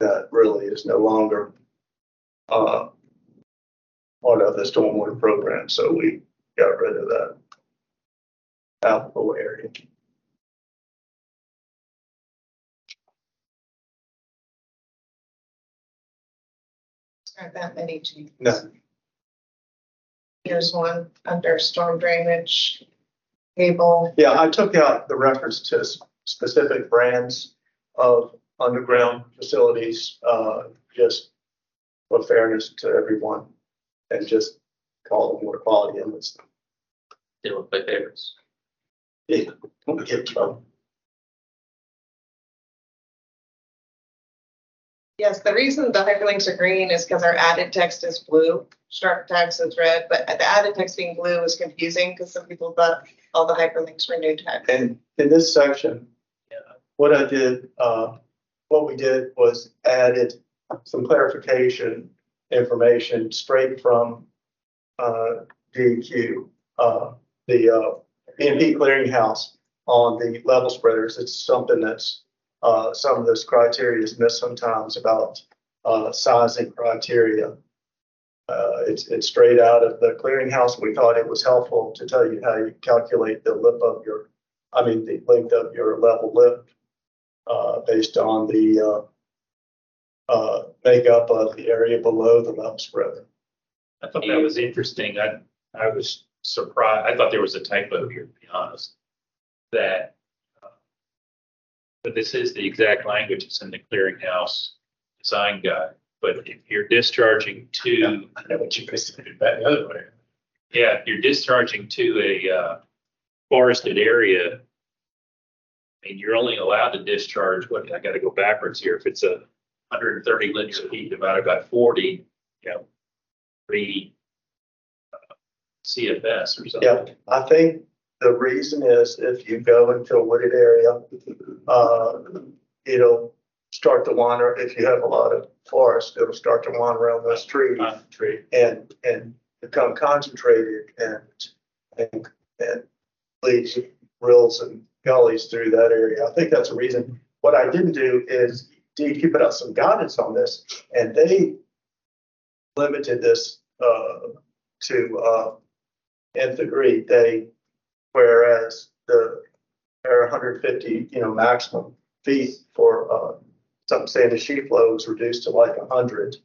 that really is no longer, uh, part of the stormwater program, so we got rid of that applicable area. Aren't that many changes. No. Here's one under storm drainage cable. Yeah, I took out the reference to specific brands of underground facilities, uh, just for fairness to everyone. And just call them water quality inlets. They were my favorites. Yeah, don't get in trouble. Yes, the reason the hyperlinks are green is because our added text is blue, start text is red, but the added text being blue is confusing because some people thought all the hyperlinks were new text. And in this section, what I did, uh, what we did was added some clarification information straight from, uh, DEQ, uh, the, uh, B clearinghouse on the level spreaders. It's something that's, uh, some of this criteria is missed sometimes about, uh, sizing criteria. Uh, it's, it's straight out of the clearinghouse. We thought it was helpful to tell you how you calculate the lip of your I mean, the length of your level lip, uh, based on the, uh, uh, makeup of the area below the level spreader. I thought that was interesting. I, I was surprised. I thought there was a typo here, to be honest. That, but this is the exact language that's in the clearinghouse design guide. But if you're discharging to. I know what you did back the other way. Yeah, if you're discharging to a uh, forested area. I mean, you're only allowed to discharge, what, I gotta go backwards here, if it's a hundred and thirty linear feet divided by forty, you know. Three. uh, CFS or something. Yeah. I think the reason is if you go into a wooded area, uh, it'll start to wander. If you have a lot of forest, it'll start to wander around those trees Concentrate. and, and become concentrated and, and, and leads rills and gullies through that area. I think that's a reason. What I didn't do is DEQ put out some guidance on this and they limited this, uh, to, uh, nth degree. They, whereas the, hundred fifty, you know, maximum feet for, uh, some the sheet flow was reduced to like hundred.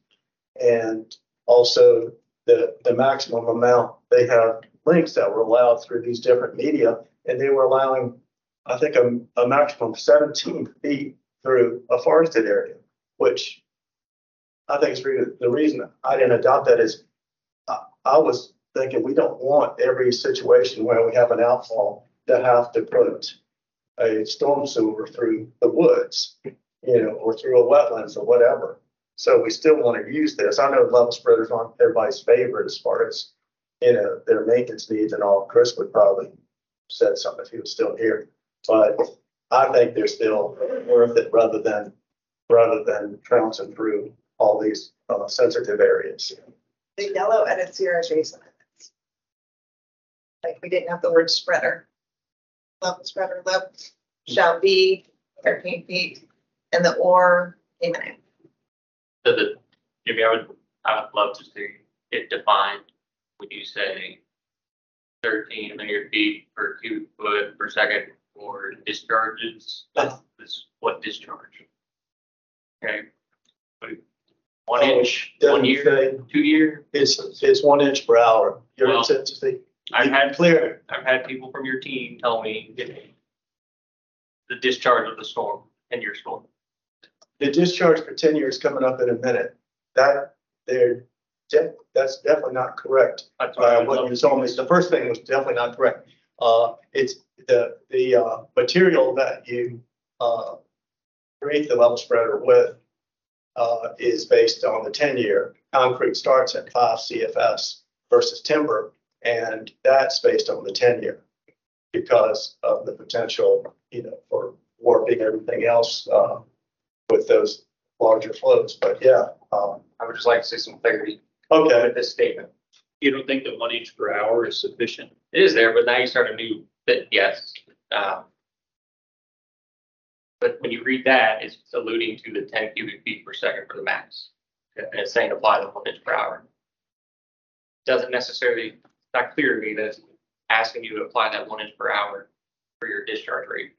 And also the, the maximum amount, they have links that were allowed through these different media, and they were allowing, I think, a, a maximum of seventeen feet through a forested area, which I think is really, the reason I didn't adopt that is I, I was thinking we don't want every situation where we have an outfall to have to put a storm sewer through the woods, you know, or through a wetlands or whatever. So we still want to use this. I know level spreaders aren't everybody's favorite as far as, you know, their maintenance needs and all. Chris would probably said something if he was still here. But I think they're still worth it rather than, rather than trouncing through all these uh, sensitive areas. The yellow edits here is recent. Edits. Like, we didn't have the word spreader. Level spreader level shall be thirteen feet, and the or came in. So the, Jimmy, I would, I would love to see it defined when you say thirteen linear feet per cubic foot per second for discharges. That's, this, what discharge? Okay. But One Oh, inch, one doesn't year, say- two year? It's, it's one inch per hour. Your Well, intensity. I've had, Clear. I've had people from your team tell me the discharge of the storm and your storm. The discharge for ten years coming up in a minute. That, they're, de- that's definitely not correct. That's what Uh, what you told me, the first thing was definitely not correct. Uh, it's the, the, uh, material that you, uh, create the level spreader with, uh, is based on the ten-year. Concrete starts at five CFS versus timber, and that's based on the ten-year because of the potential, you know, for warping everything else, uh, with those larger flows. But yeah, um, I would just like to see some clarity okay. with this statement. You don't think that one inch per hour is sufficient? It is there, but now you start a new bit, yes. Um, But when you read that, it's alluding to the ten cubic feet per second for the max. And it's saying apply the one inch per hour. Doesn't necessarily, it's not clear to me that it's asking you to apply that one inch per hour for your discharge rate.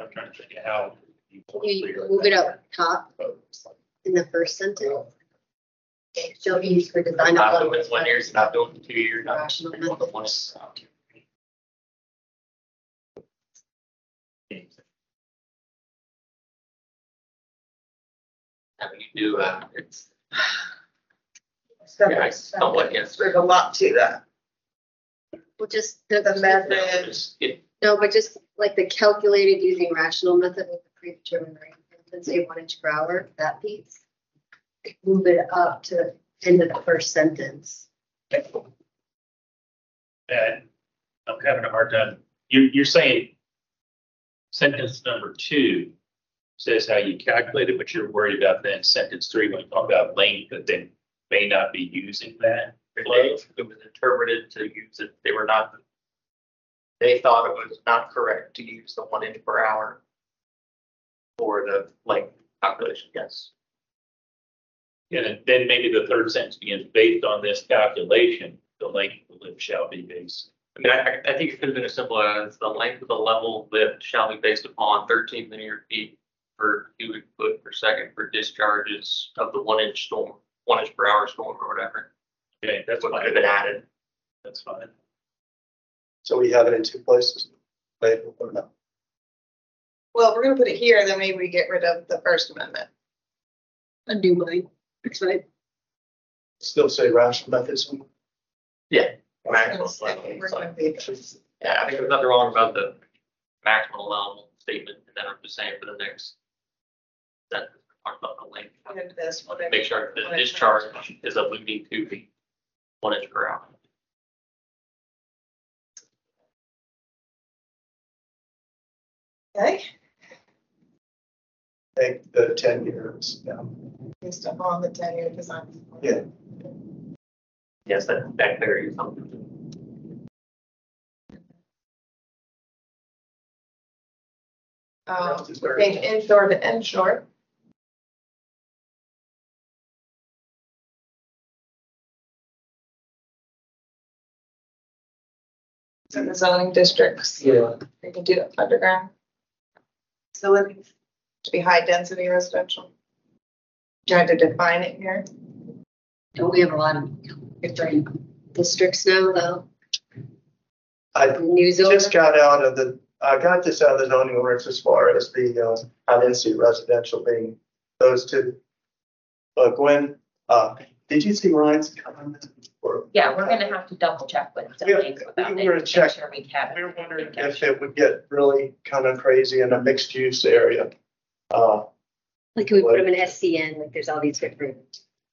I'm trying to think of how. you You move it up top in the first sentence. Shall be used for design Not of doing one year, it's not doing it two years, not rational doing it method. one. I mean, you do, uh, it's, yeah, I somewhat, yes. There's a lot to that. Well, just The the, method, It's- it- no, but just like the calculated using rational method with the predetermined rate, let's say one inch per hour, that piece. Move it up to the end of the first sentence. And I'm having a hard time, you, you're saying sentence number two says how you calculate it, but you're worried about then sentence three when you talk about length, that they may not be using that. It flow. was it was interpreted to use it, they were not. They thought it was not correct to use the one inch per hour. For the length calculation, yes. And then- maybe the third sentence begins, based on this calculation, the length of the lift shall be based. I mean, I, I- think it could have been as simple as the length of the level lift shall be based upon thirteen linear feet. Per cubic foot per second for discharges of the one inch storm, one inch per hour storm or whatever. Okay, that's What what could have been added. That's fine. So we have it in two places. Maybe we'll put it up. well, if we're gonna put it here, then maybe we get rid of the First Amendment. Undo mine. That's fine. Still say rational methods. Yeah. We're Maximum gonna say- level, we're gonna be- Yeah, I think there's nothing wrong about the maximum allowable statement, and then I'm just saying for the next. That, talk about the length, And this one. make sure the discharge is alluding to the one inch per hour. Okay, Take the ten years, yeah. based upon the ten-year design. Yeah. Yes, that, that clear something. Um, change inshore to inshore. In the zoning districts. Yeah. You can do it underground. Facilities to be high density residential. Trying to define it here. Don't we have a lot of different districts now, though? I New zone? just got out of the, I got this out of the zoning ordinance as far as the, uh, high density residential being those two. Uh, Gwen, uh, did you see Ryan's comment? Or- Yeah, we're gonna have to double check with We have- zoning about we it. were make check- Sure we have. We were wondering if it would get really kind of crazy in a mixed use area. Uh, Like, can we put them in SCN, like, there's all these different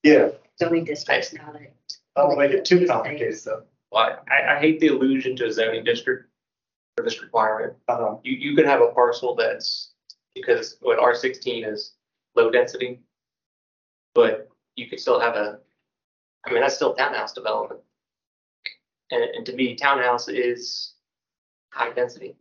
yeah, zoning districts now that. I don't make it too complicated though. Well, I, I hate the allusion to a zoning district for this requirement. Uh, You, you could have a parcel that's, because what R sixteen is low density. But you could still have a, I mean, that's still townhouse development. And, and to me, townhouse is high density.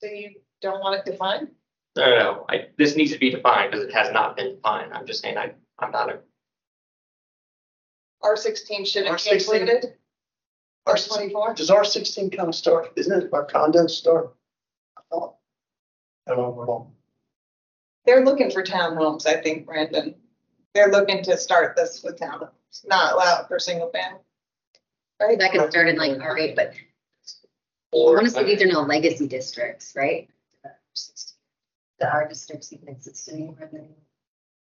So you don't want it defined? No, no, no, I, this needs to be defined because it has not been defined. I'm just saying I, I'm not a, R sixteen should it be R16. included? R twenty-four? Does R sixteen kind of start, isn't it our condo start? I thought. I don't know. They're looking for townhomes, I think, Brandon. They're looking to start this with townhomes, not allow it for single family. Right? That could start in like R eight, but or. honestly, these are no legacy districts, right? The R districts even exist anymore than.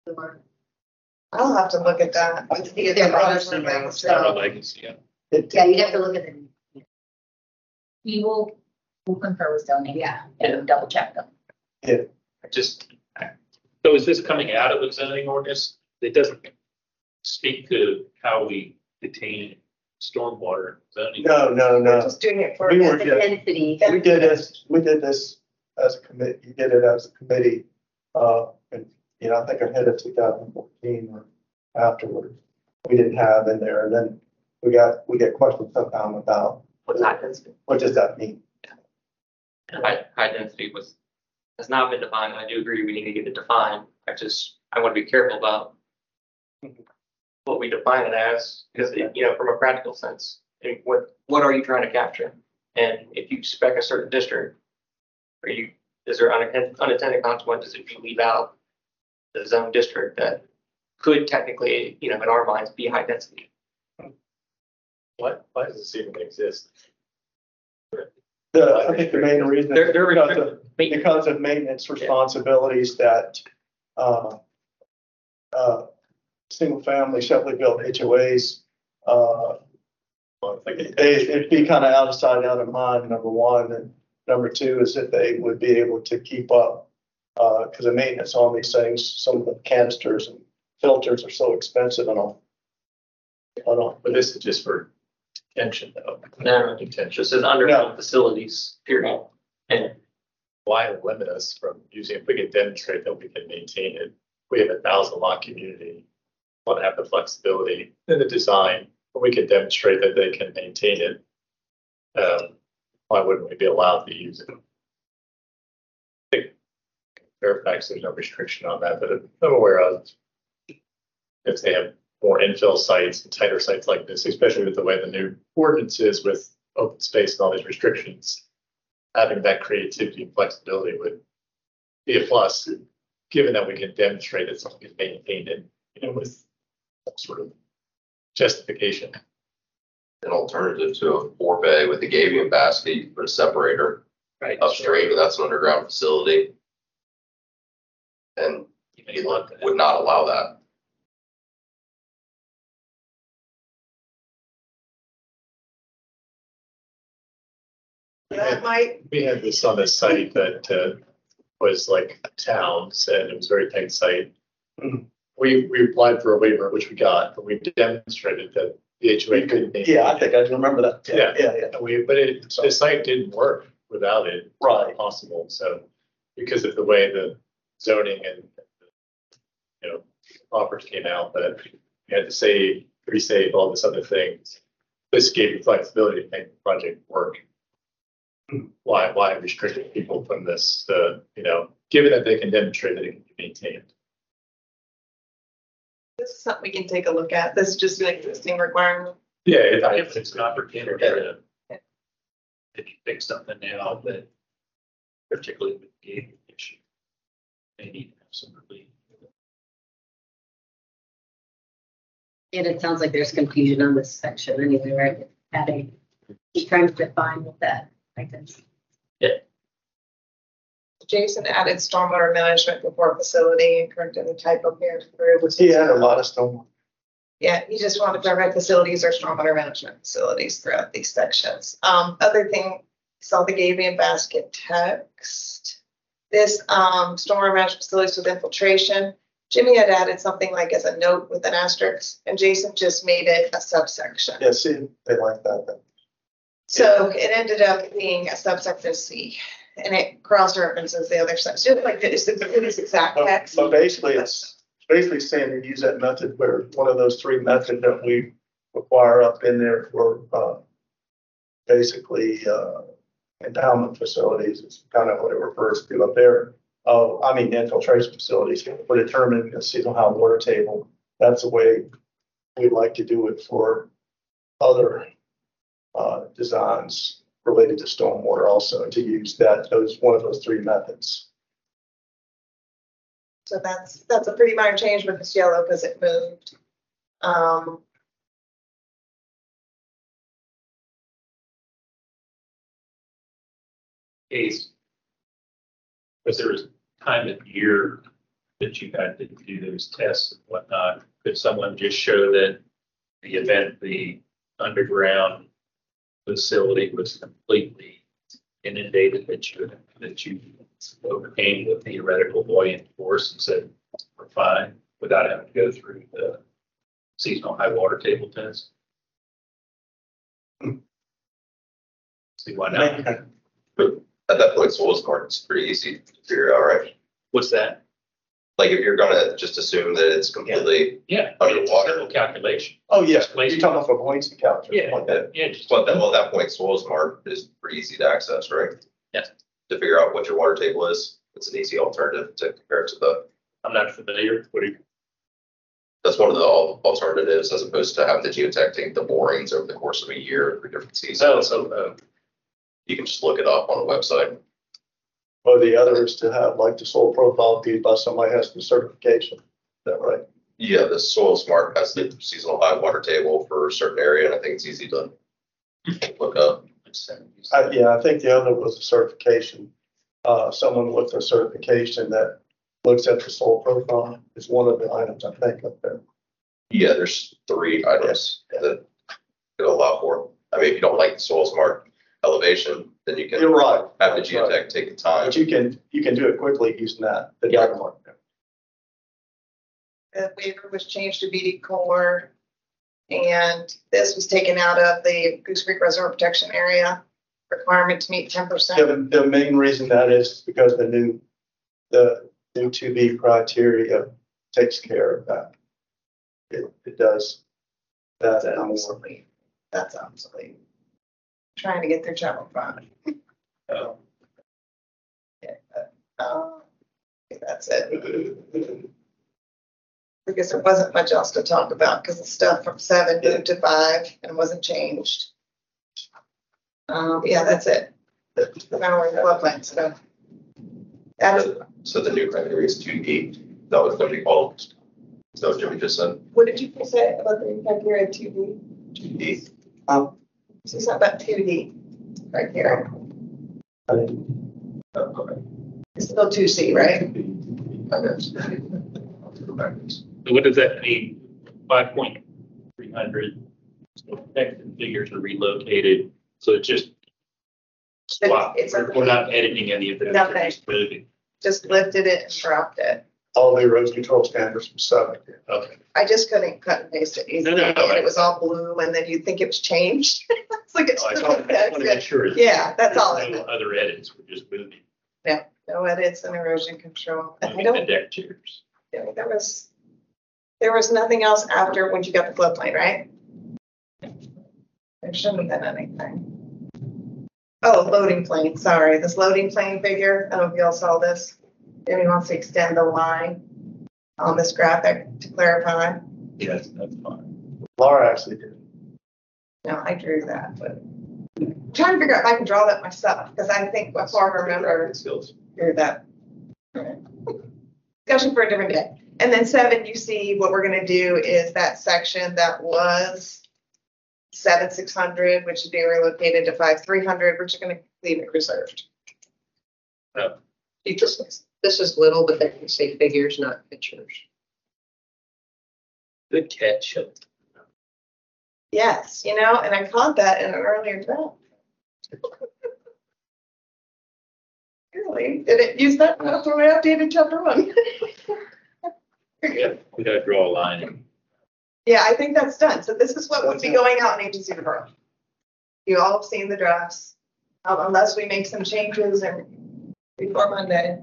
the one- I'll have to look at that. Yeah, they're legacy now, Not a so, legacy, yeah. It- yeah, you'd have to look at the. We will, we'll confer with zoning. Yeah. And double check them. I just, so is this coming out of the zoning ordinance? It doesn't speak to how we detain stormwater zoning. No, no, no. Just doing it for. We were The just, density. we did this, we did this as a committee, you did it as a committee. Uh, and, you know, I think ahead of two thousand fourteen or afterwards. We didn't have in there, and then we got, we get questions sometimes about, What's high density? what does that mean? And high, high density was, has not been defined. I do agree we need to get it defined. I just, I want to be careful about what we define it as, because, you know, from a practical sense, I what, what are you trying to capture? And if you spec a certain district, are you, is there unintended, unintended consequences if you leave out the zone district that could technically, you know, in our minds, be high density? Why, why does this even exist? The, I think the main reason. is They're, they're, because of- because of maintenance responsibilities that, uh, uh, single family separately built HOAs, uh, it, it'd be kind of out of sight, out of mind, number one, and number two is that they would be able to keep up. Uh, because the maintenance on these things, some of the canisters and filters are so expensive and all. I don't, But this is just for detention though. No, Detention. this is underground facilities, period. And Why limit us from using, if we can demonstrate that we can maintain it, we have a thousand lot community. Want to have the flexibility in the design, but we can demonstrate that they can maintain it. Um, why wouldn't we be allowed to use it? I think Fairfax, there's no restriction on that, but I'm aware of. If they have more infill sites and tighter sites like this, especially with the way the new ordinance is with open space and all these restrictions having that creativity and flexibility would be a plus, given that we can demonstrate that something is maintained and, you know, with some sort of justification. An alternative to a forebay with a gabion basket, you put a separator Right. upstream, and that's an underground facility. And You may look at it. would not allow that. That might, We had this on a site that uh, was like a town, said it was a very tight site. We, we applied for a waiver, which we got, but we demonstrated that the HOA couldn't. maintain Yeah, I think I remember that. Yeah. Yeah, yeah. And We, but it, the site didn't work without it. It's not Possible, so because of the way the zoning and, you know, offers came out, that you had to save, resave, all this other things. This gave you flexibility to make the project work. Why, why restrict people from this, uh, you know, given that they can demonstrate that it can be maintained? this is something we can take a look at. This is just an existing requirement. Yeah, if if it's an opportunity to, if you fix something now that particularly with the gate issue, they need to have some relief. And it sounds like there's confusion on this section anyway, right? Adding, he's trying to define what that, I guess. Yeah. Jason added stormwater management before facility and corrected the typo here. He had a lot of stone. Yeah, he just wanted to clarify facilities or stormwater management facilities throughout these sections. Um, other thing, saw the Gabion basket text. This, um, stormwater management facilities with infiltration. Jimmy had added something like as a note with an asterisk, and Jason just made it a subsection. Yeah, see, they like that. then. So it ended up being a subsection C, and it cross references the other stuff, just like it's, it's exact But text. but basically, it's basically saying to use that method where one of those three methods that we require up in there for, uh, basically, uh, endowment facilities is kind of what it refers to up there. Oh, I mean infiltration facilities for determining the seasonal high water table. That's the way we'd like to do it for other, uh, designs related to stormwater also, and to use that, those, one of those three methods. So that's, that's a pretty minor change, but it's yellow because it moved. Um. Case. Was there a time of year that you had to do those tests and whatnot? Could someone just show that the event, the underground facility was completely inundated, that you, that you overcame the theoretical buoyant force and said, we're fine, without having to go through the seasonal high water table test? See why not? At that point, Soils it's pretty easy to figure out, right? What's that? Like if you're gonna just assume that it's completely Yeah. underwater. Simple Calculation. Oh, yes, you're talking about for buoyancy calculus. Yeah. like that. Yeah, just. Well, at that, well, at that point, Soil Smart is pretty easy to access, right? Yes. To figure out what your water table is, it's an easy alternative to compare it to the, I'm not familiar. What do you? that's one of the al- alternatives as opposed to having the geotech take the borings over the course of a year for different seasons. So, uh, you can just look it up on a website. Or the other is to have like the soil profile viewed by somebody has the certification. Is that right? Yeah, the Soil Smart has the seasonal high water table for a certain area, and I think it's easy to look up. I, yeah, I think the other was a certification. Uh, someone with a certification that looks at the soil profile is one of the items I think up there. Yeah, there's three items that could allow for. I mean, if you don't like the Soil Smart elevation, then you can You're right. have the That's right. take the time. But you can, you can do it quickly using that. the Yeah. diagram. The waiver was changed to BD core. And this was taken out of the Goose Creek Reservoir Protection Area requirement to meet ten Yeah, percent. the, the main reason that is because the new, the new two B criteria takes care of that. It, it does. That and more. obsolete. That's obsolete. Trying to get their travel fund. Oh. [LAUGHS] Yeah, but, uh, That's it. Because there wasn't much else to talk about because the stuff from seven moved to five and wasn't changed. Um, yeah, that's it. The Memory floodplain stuff. That's, So the new criteria is two D. That was gonna be called. So what Jimmy just said, what did you say about the criteria two D? two D. Um, So it's not about two D criteria. It's still two C, right? I guess. So what does that mean? Five point three hundred. and figures are relocated, so it's just Wow, It's a- we're not editing any of those, Nothing. just moving. Just lifted it and dropped it. All new erosion control standards from seven. Okay. I just couldn't cut and paste it easily, no, and I- it was all blue, and then you'd think it was changed. [LAUGHS] It's like it's. Oh, I just want to make sure. Yeah, that's all I No meant. other edits, we're just moving. No, no edits and erosion control. And I moving don't The deck chairs. Yeah, there was, there was nothing else after when you got the floodplain, right? There shouldn't have been anything. Oh, loading plane, sorry, this loading plane figure, I don't know if y'all saw this. Jamie wants to extend the line on this graphic to clarify. Yes, that's fine. Laura actually did. No, I drew that, but I'm trying to figure out if I can draw that myself, because I think before I remember Skills. drew that. Discussion for a different day. And then seven, you see what we're gonna do is that section that was seven, six hundred, which is being relocated to five, three hundred, we're just gonna leave it reserved. Oh. You just, this is little, but they can say figures, not pictures. Good catch. Yes, you know, and I caught that in an earlier draft. [LAUGHS] Really? Did it use that? That's when I updated chapter one. [LAUGHS] Yeah, we gotta draw a line. in. Yeah, I think that's done. So this is what would be going out in agency referral. You all have seen the drafts, um, unless we make some changes and before Monday.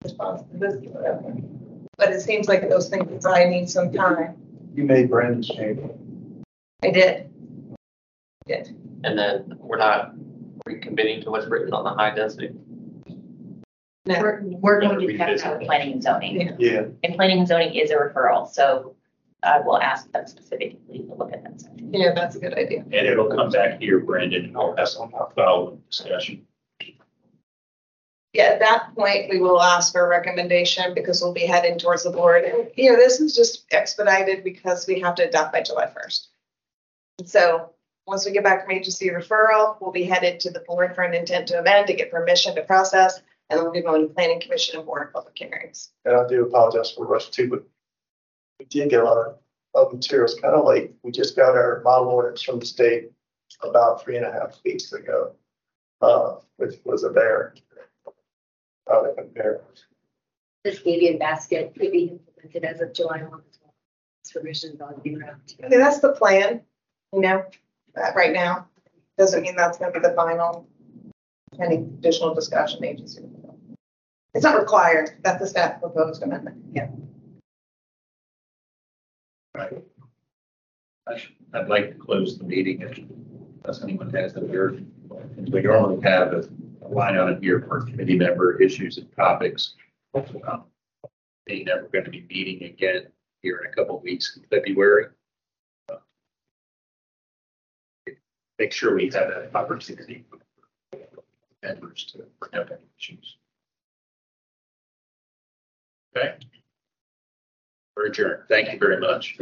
In response whatever. But it seems like those things I need some time. You made Brandon's change. I did. Did. And then we're not recommitting to what's written on the high density. No. We're, we're going to Revisit check out planning and zoning. Yeah. And planning and zoning is a referral, so I will ask them specifically to look at that section. Yeah, that's a good idea. And it'll come back here, Brandon, and I'll have some following discussion. Yeah, at that point, we will ask for a recommendation because we'll be heading towards the board. And, you know, this is just expedited because we have to adopt by July first. So once we get back from agency referral, we'll be headed to the board for an intent to amend to get permission to process. And we'll be going to planning commission and board of public hearings. And I do apologize for the rush too, but we did get a lot of, of materials kind of late. We just got our model orders from the state about three and a half weeks ago. Uh, which was a bear. How to compare. This median basket could be implemented as of July one as well. This revision will be wrapped. I mean, that's the plan, you know, uh, right now. Doesn't mean that's gonna be the final. Any additional discussion agency. referral. It's not required. That's the staff proposed amendment. Yeah. Right. I- I'd like to close the meeting if unless anyone has any urgent. questions. We normally have a a line on it here for committee member issues and topics. Um, Being that we're going to be meeting again here in a couple weeks in February. uh, Make sure we have that opportunity. for Members to have any issues. Okay. We're adjourned. Thank you very much.